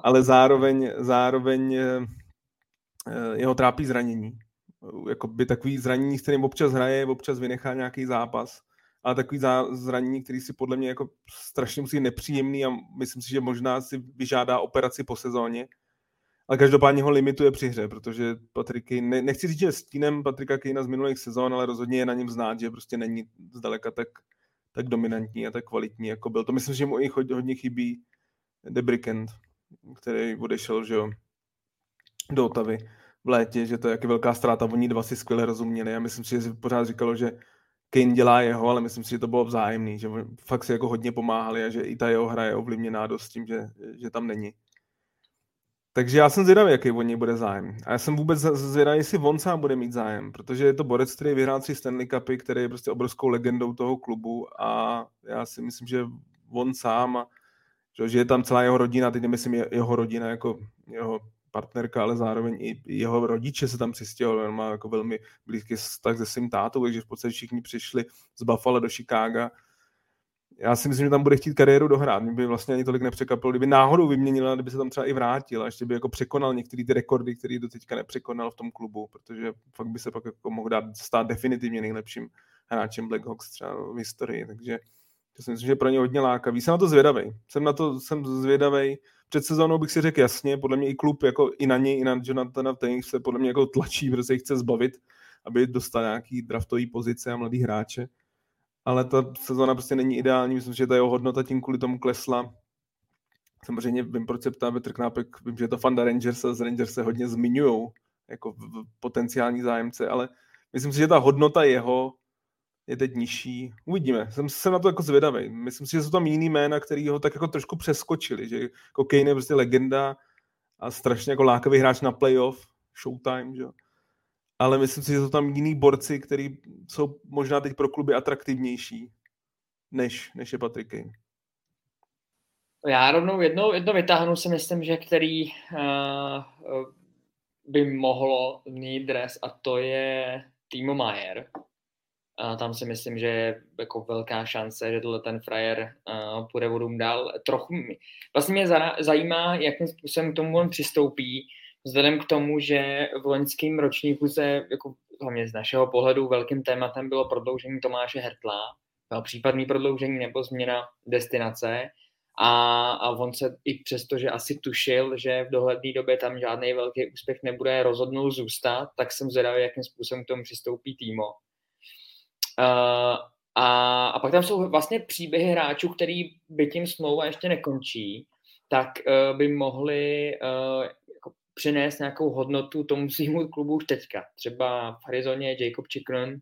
Ale zároveň, zároveň eh, jeho trápí zranění. Jakoby takový zranění, s kterým občas hraje, občas vynechá nějaký zápas ale takový zranění, který si podle mě jako strašně musí nepříjemný a myslím si, že možná si vyžádá operaci po sezóně. Ale každopádně ho limituje při hře, protože Patrick Kane, ne, nechci říct, že stínem Patrika Kanea z minulých sezón, ale rozhodně je na něm znát, že prostě není zdaleka tak, tak dominantní a tak kvalitní, jako byl. To myslím, že mu i hodně chybí Debrikent, který odešel, že jo, do Otavy v létě, že to je jaký velká ztráta, oni dva si skvěle rozuměli. Já myslím si, že si pořád říkalo, že Kane dělá jeho, ale myslím si, že to bylo vzájemný, že fakt si jako hodně pomáhali a že i ta jeho hra je ovlivněná dost tím, že, že tam není. Takže já jsem zvědavý, jaký o něj bude zájem. A já jsem vůbec zvědavý, jestli on sám bude mít zájem, protože je to borec, který vyhrál tři Stanley Cupy, který je prostě obrovskou legendou toho klubu a já si myslím, že on sám, že je tam celá jeho rodina, teď nemyslím jeho rodina jako jeho partnerka, ale zároveň i jeho rodiče se tam přistěhovali, on má jako velmi blízký vztah se svým tátou, takže v podstatě všichni přišli z Buffalo do Chicaga. Já si myslím, že tam bude chtít kariéru dohrát. Mě by vlastně ani tolik nepřekvapilo, kdyby náhodou vyměnila, kdyby se tam třeba i vrátil a ještě by jako překonal některé ty rekordy, které do teďka nepřekonal v tom klubu, protože fakt by se pak jako mohl dát stát definitivně nejlepším hráčem Blackhawks třeba v historii. Takže to si myslím, že pro ně hodně lákavý. Jsem na to zvědavý. Jsem na to jsem zvědavý před sezónou bych si řekl jasně, podle mě i klub jako i na něj, i na Jonathana Taylor se podle mě jako tlačí, protože chce zbavit, aby dostal nějaký draftový pozice a mladý hráče. Ale ta sezóna prostě není ideální, myslím, že ta jeho hodnota tím kvůli tomu klesla. Samozřejmě vím, proč se ptá Petr Knápek, vím, že je to fanda Rangers a z Rangers se hodně zmiňují jako potenciální zájemce, ale myslím si, že ta hodnota jeho je teď nižší. Uvidíme. Jsem, jsem na to jako zvědavý. Myslím si, že jsou tam jiný jména, který ho tak jako trošku přeskočili, že jako Kane je prostě legenda a strašně jako lákavý hráč na playoff, showtime, že Ale myslím si, že jsou tam jiný borci, kteří jsou možná teď pro kluby atraktivnější, než, než je Patrick Kane. Já rovnou jedno, jedno vytáhnu si myslím, že který uh, by mohlo mít dres a to je Timo Mayer a tam si myslím, že je jako velká šance, že tohle ten frajer uh, půjde vodům dál. Trochu vlastně mě zajímá, jakým způsobem k tomu on přistoupí, vzhledem k tomu, že v loňském ročníku se, jako hlavně z našeho pohledu, velkým tématem bylo prodloužení Tomáše Hertla, případný prodloužení nebo změna destinace. A, a on se i přesto, že asi tušil, že v dohledné době tam žádný velký úspěch nebude, rozhodnul zůstat, tak jsem zvědavý, jakým způsobem k tomu přistoupí Týmo. Uh, a, a pak tam jsou vlastně příběhy hráčů, který by tím smlouva ještě nekončí, tak uh, by mohli uh, přinést nějakou hodnotu tomu svýmu klubu už teďka. Třeba v Arizoně Jacob Chikron, uh,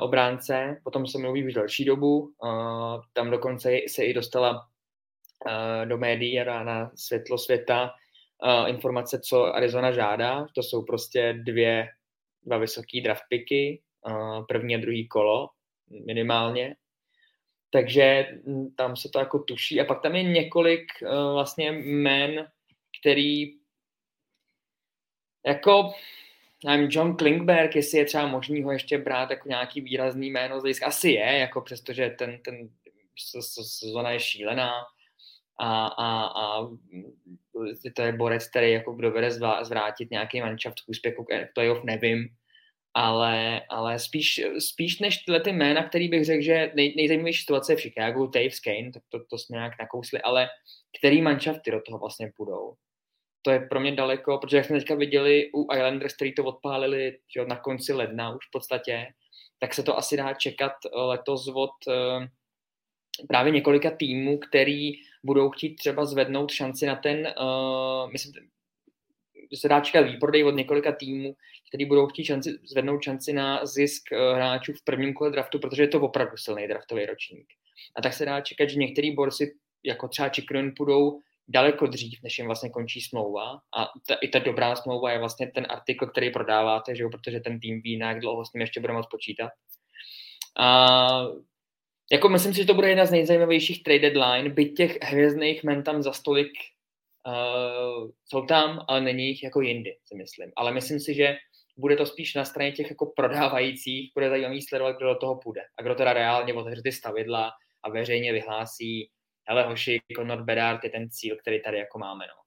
obránce, potom se mluví už další dobu, uh, tam dokonce se i dostala uh, do médií a na světlo světa informace, co Arizona žádá. To jsou prostě dvě, dva vysoký draft picky, první a druhý kolo minimálně. Takže mm, tam se to jako tuší. A pak tam je několik vlastně men, který jako nevím, John Klingberg, jestli je třeba možný ho ještě brát jako nějaký výrazný jméno z Asi je, jako přestože ten, ten sezona je šílená a, a, a to je borec, který jako dovede zvrátit nějaký manšaft k úspěchu k playoff, nevím ale, ale spíš, spíš než tyhle ty jména, který bych řekl, že nej, nejzajímavější situace je v Chicago, Dave Kane, tak to, to jsme nějak nakousli, ale který manšafty do toho vlastně půjdou. To je pro mě daleko, protože jak jsme teďka viděli u Islanders, který to odpálili že na konci ledna už v podstatě, tak se to asi dá čekat letos od uh, právě několika týmů, který budou chtít třeba zvednout šanci na ten, uh, myslím, se dá čekat výprodej od několika týmů, který budou chtít šanci, zvednout šanci na zisk eh, hráčů v prvním kole draftu, protože je to opravdu silný draftový ročník. A tak se dá čekat, že některý borci, jako třeba Chikrin, budou daleko dřív, než jim vlastně končí smlouva. A ta, i ta dobrá smlouva je vlastně ten artikl, který prodáváte, že jo, protože ten tým ví, jak dlouho s ním ještě bude moct počítat. A jako myslím si, že to bude jedna z nejzajímavějších trade deadline, byť těch hvězdných men tam za stolik uh, jsou tam, ale není jich jako jindy, si myslím. Ale myslím si, že bude to spíš na straně těch jako prodávajících, bude zajímavý sledovat, kdo do toho půjde. A kdo teda reálně otevře ty stavidla a veřejně vyhlásí, hele hoši, Conor Bedard je ten cíl, který tady jako máme. No.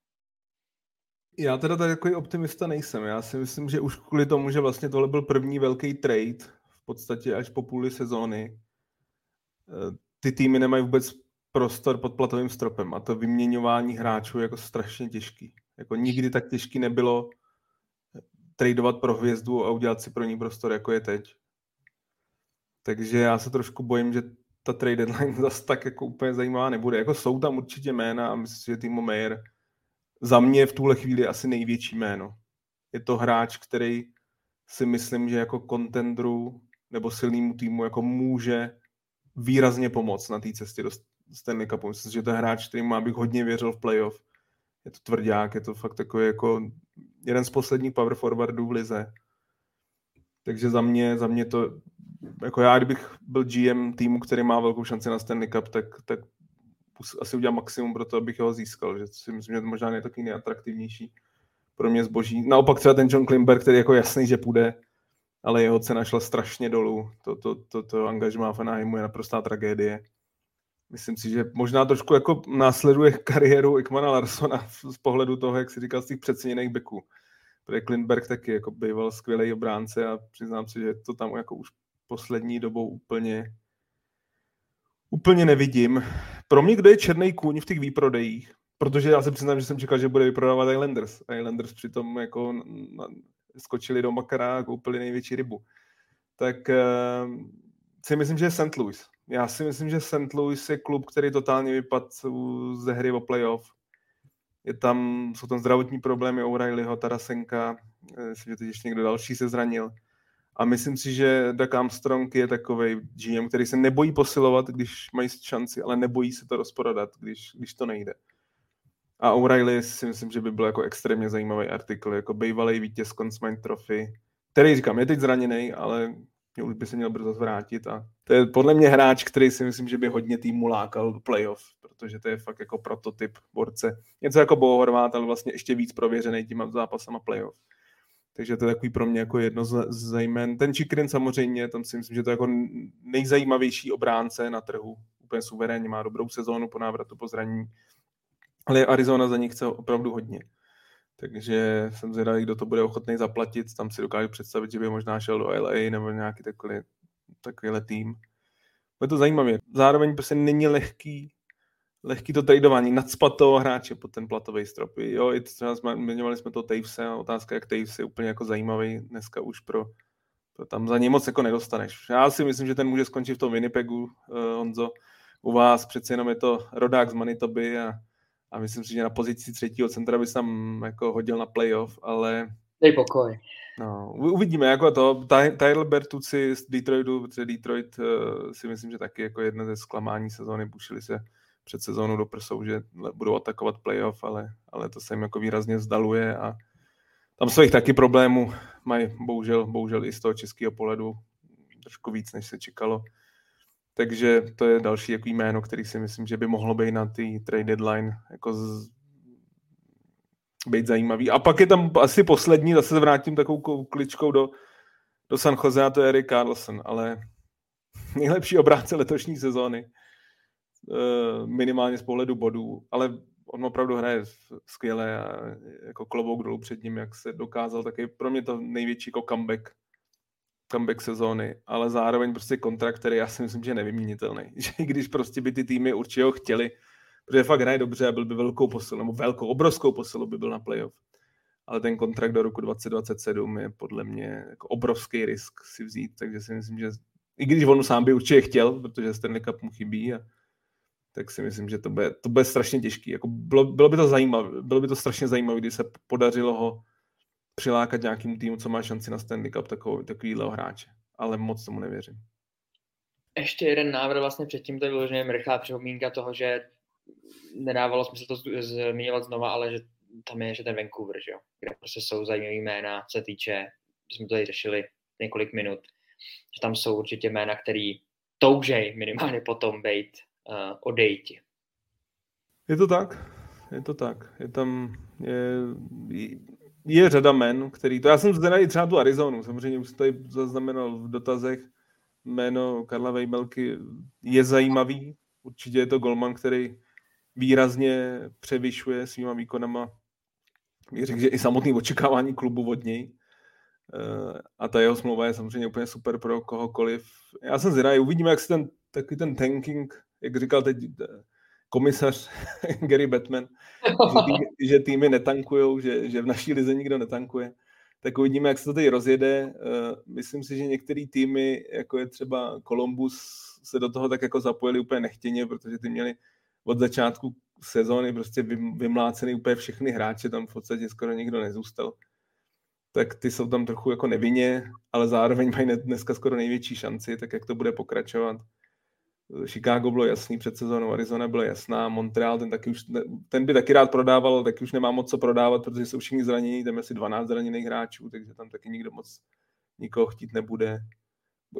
Já teda tady takový optimista nejsem. Já si myslím, že už kvůli tomu, že vlastně tohle byl první velký trade, v podstatě až po půli sezóny, eh, ty týmy nemají vůbec prostor pod platovým stropem a to vyměňování hráčů je jako strašně těžký. Jako nikdy tak těžký nebylo tradovat pro hvězdu a udělat si pro ní prostor, jako je teď. Takže já se trošku bojím, že ta trade deadline zase tak jako úplně zajímavá nebude. Jako jsou tam určitě jména a myslím, že Timo Meyer za mě v tuhle chvíli asi největší jméno. Je to hráč, který si myslím, že jako kontendru nebo silnému týmu jako může výrazně pomoct na té cestě do Stanley Cupu. Myslím, že to je hráč, který má bych hodně věřil v playoff. Je to tvrdák, je to fakt takový jako jeden z posledních power forwardů v lize. Takže za mě, za mě to, jako já, kdybych byl GM týmu, který má velkou šanci na Stanley Cup, tak, tak asi udělám maximum pro to, abych ho získal, že si myslím, že to možná je taky nejatraktivnější pro mě zboží. Naopak třeba ten John Klimber, který jako jasný, že půjde, ale jeho cena šla strašně dolů. To, to, to, to angažmá v Anaheimu je naprostá tragédie. Myslím si, že možná trošku jako následuje kariéru Ikmana Larsona z pohledu toho, jak si říkal, z těch přeceněných beků. Protože Klinberg taky jako býval skvělý obránce a přiznám si, že to tam jako už poslední dobou úplně úplně nevidím. Pro mě, kdo je černý kůň v těch výprodejích, protože já se přiznám, že jsem čekal, že bude vyprodávat Islanders. Islanders přitom jako skočili do makara a koupili největší rybu. Tak uh, si myslím, že je St. Louis. Já si myslím, že St. Louis je klub, který totálně vypadl ze hry o playoff. Je tam, jsou tam zdravotní problémy O'Reillyho, Tarasenka, eh, myslím, že teď ještě někdo další se zranil. A myslím si, že Doug Armstrong je takový GM, který se nebojí posilovat, když mají šanci, ale nebojí se to rozprodat, když, když to nejde. A O'Reilly si myslím, že by byl jako extrémně zajímavý artikl, jako bývalý vítěz Consmine Trophy, který říkám, je teď zraněný, ale už by se měl brzo zvrátit a to je podle mě hráč, který si myslím, že by hodně týmu lákal do playoff, protože to je fakt jako prototyp borce. Něco jako Bo Horvát, ale vlastně ještě víc prověřený těma zápasama playoff. Takže to je takový pro mě jako jedno z, z. Ten Chikrin samozřejmě, tam si myslím, že to je jako nejzajímavější obránce na trhu. Úplně suverénně, má dobrou sezónu po návratu po zranění. Ale Arizona za ní chce opravdu hodně. Takže jsem zvědavý, kdo to bude ochotný zaplatit. Tam si dokážu představit, že by možná šel do LA nebo nějaký takový, takovýhle tým. Je to zajímavé. Zároveň prostě není lehký lehký to tradování, nadspat toho hráče pod ten platový strop. Jo, i třeba jsme, jmenovali jsme to Tavese, otázka, jak Taves je úplně jako zajímavý dneska už pro, pro tam za něj moc jako nedostaneš. Já si myslím, že ten může skončit v tom Winnipegu, uh, Honzo. U vás přece jenom je to rodák z Manitoby a, a myslím si, že na pozici třetího centra by tam jako hodil na playoff, ale... Dej pokoj. No, uvidíme, jako to. Tyler Bertucci z Detroitu, protože Detroit uh, si myslím, že taky jako jedno ze zklamání sezóny bušili se před sezónou do prsou, že budou atakovat playoff, ale, ale to se jim jako výrazně zdaluje a tam svých taky problémů mají bohužel, bohužel i z toho českého pohledu trošku víc, než se čekalo. Takže to je další jako jméno, který si myslím, že by mohlo být na té trade deadline jako z... být zajímavý. A pak je tam asi poslední, zase vrátím takovou kličkou do, do San Jose a to je Eric Carlson, ale nejlepší obránce letošní sezóny minimálně z pohledu bodů, ale on opravdu hraje skvěle a jako klobouk dolů před ním, jak se dokázal, tak je pro mě to největší jako comeback, comeback sezóny, ale zároveň prostě kontrakt, který já si myslím, že je nevyměnitelný. Že i když prostě by ty týmy určitě ho chtěli, protože fakt hraje dobře a byl by velkou posilou, nebo velkou, obrovskou posilou by byl na playoff. Ale ten kontrakt do roku 2027 je podle mě jako obrovský risk si vzít, takže si myslím, že i když on sám by určitě chtěl, protože Stanley Cup mu chybí a tak si myslím, že to bude, to bude strašně těžký. Jako bylo, bylo, by to zajímavé, bylo by to strašně zajímavé, když se podařilo ho přilákat nějakým týmu, co má šanci na Stanley Cup takový, takovýhle hráče. Ale moc tomu nevěřím. Ještě jeden návrh vlastně předtím, to bylo, že rychlá připomínka toho, že nedávalo smysl to zmiňovat znova, ale že tam je, že ten Vancouver, že jo, kde prostě jsou zajímavé jména, co se týče, jsme to tady řešili několik minut, že tam jsou určitě jména, který toužej minimálně potom být odejti. Je to tak, je to tak. Je tam, je, je řada men, který, to já jsem zde i třeba tu Arizonu, samozřejmě už jsem tady zaznamenal v dotazech, jméno Karla Vejmelky je zajímavý, určitě je to golman, který výrazně převyšuje svýma výkonama bych řekl, že i samotný očekávání klubu od něj. Eh, a ta jeho smlouva je samozřejmě úplně super pro kohokoliv. Já jsem zvědavý, uvidíme, jak se ten, takový ten tanking jak říkal teď komisař Gary Batman, že, týmy, že týmy netankujou, že, že v naší lize nikdo netankuje. Tak uvidíme, jak se to teď rozjede. Eh, myslím si, že některé týmy, jako je třeba Columbus, se do toho tak jako zapojili úplně nechtěně, protože ty měli od začátku sezóny prostě vymlácený úplně všechny hráče, tam v podstatě skoro nikdo nezůstal. Tak ty jsou tam trochu jako nevinně, ale zároveň mají dneska skoro největší šanci, tak jak to bude pokračovat. Chicago bylo jasný před sezónou, Arizona byla jasná, Montreal, ten, taky už, ten by taky rád prodával, taky už nemá moc co prodávat, protože jsou všichni zranění, tam je asi 12 zraněných hráčů, takže tam taky nikdo moc nikoho chtít nebude.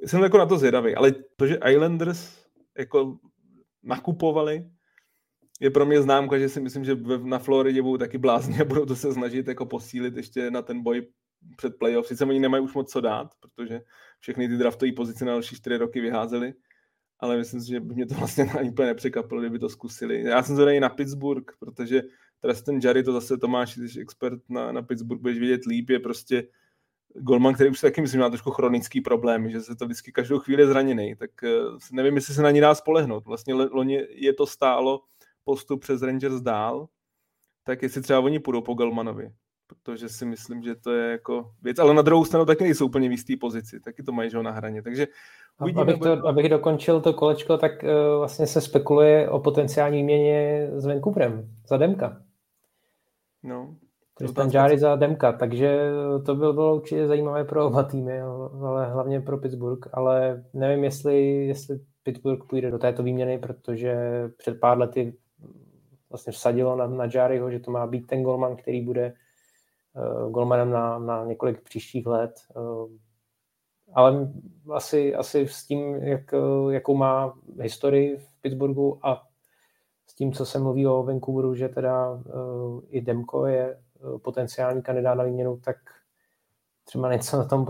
Jsem jako na to zvědavý, ale to, že Islanders jako nakupovali, je pro mě známka, že si myslím, že na Floridě budou taky blázni a budou to se snažit jako posílit ještě na ten boj před playoff. Sice oni nemají už moc co dát, protože všechny ty draftové pozice na další čtyři roky vyházeli, ale myslím si, že by mě to vlastně úplně nepřekvapilo, kdyby to zkusili. Já jsem zvedavý na Pittsburgh, protože ten Jarry, to zase Tomáš, jsi expert na, na Pittsburgh, budeš vidět líp, je prostě Golman, který už taky myslím má trošku chronický problém, že se to vždycky každou chvíli zraněný, tak uh, nevím, jestli se na ní dá spolehnout. Vlastně loni je to stálo postup přes Rangers dál, tak jestli třeba oni půjdou po Golmanovi, protože si myslím, že to je jako věc, ale na druhou stranu taky nejsou úplně v jisté pozici, taky to mají že na hraně, takže uvidíme. Abych, to, abych dokončil to kolečko, tak uh, vlastně se spekuluje o potenciální výměně s Vancouverem za Demka. No, Tristan Jari za Demka, takže to bylo, bylo určitě zajímavé pro oba týmy, ale hlavně pro Pittsburgh, ale nevím, jestli, jestli Pittsburgh půjde do této výměny, protože před pár lety vlastně vsadilo na, na Jariho, že to má být ten golman, který bude golmanem na, na několik příštích let. Uh, ale asi, asi s tím, jak, jakou má historii v Pittsburghu a s tím, co se mluví o Vancouveru, že teda i Demko je potenciální kandidát na výměnu, tak třeba něco na tom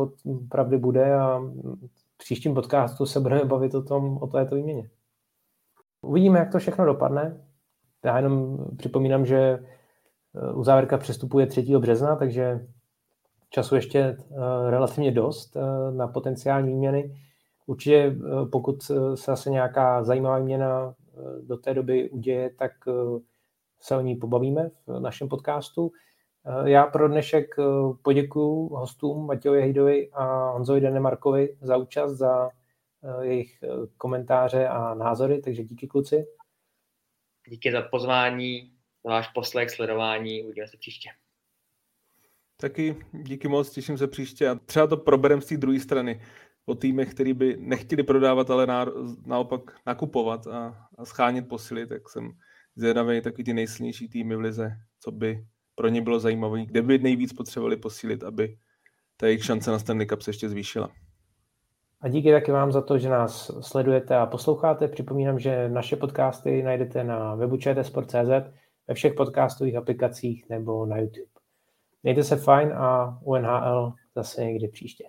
pravdy bude a v příštím podcastu se budeme bavit o tom, o této výměně. Uvidíme, jak to všechno dopadne. Já jenom připomínám, že uh, závěrka přestupuje 3. března, takže času ještě relativně dost na potenciální výměny. Určitě pokud se zase nějaká zajímavá výměna do té doby uděje, tak se o ní pobavíme v našem podcastu. Já pro dnešek poděkuji hostům Matějovi Hejdovi a Honzovi Denemarkovi za účast, za jejich komentáře a názory, takže díky kluci. Díky za pozvání, za váš poslech, sledování, uvidíme se příště. Taky díky moc, těším se příště a třeba to proberem z té druhé strany o týmech, který by nechtěli prodávat, ale na, naopak nakupovat a, a schánit posily, tak jsem zvědavý takový ty nejsilnější týmy v lize, co by pro ně bylo zajímavé, kde by nejvíc potřebovali posílit, aby ta jejich šance na Stanley Cup se ještě zvýšila. A díky taky vám za to, že nás sledujete a posloucháte. Připomínám, že naše podcasty najdete na webu čtsport.cz, ve všech podcastových aplikacích nebo na YouTube. Mějte se fajn a UNHL zase někdy příště.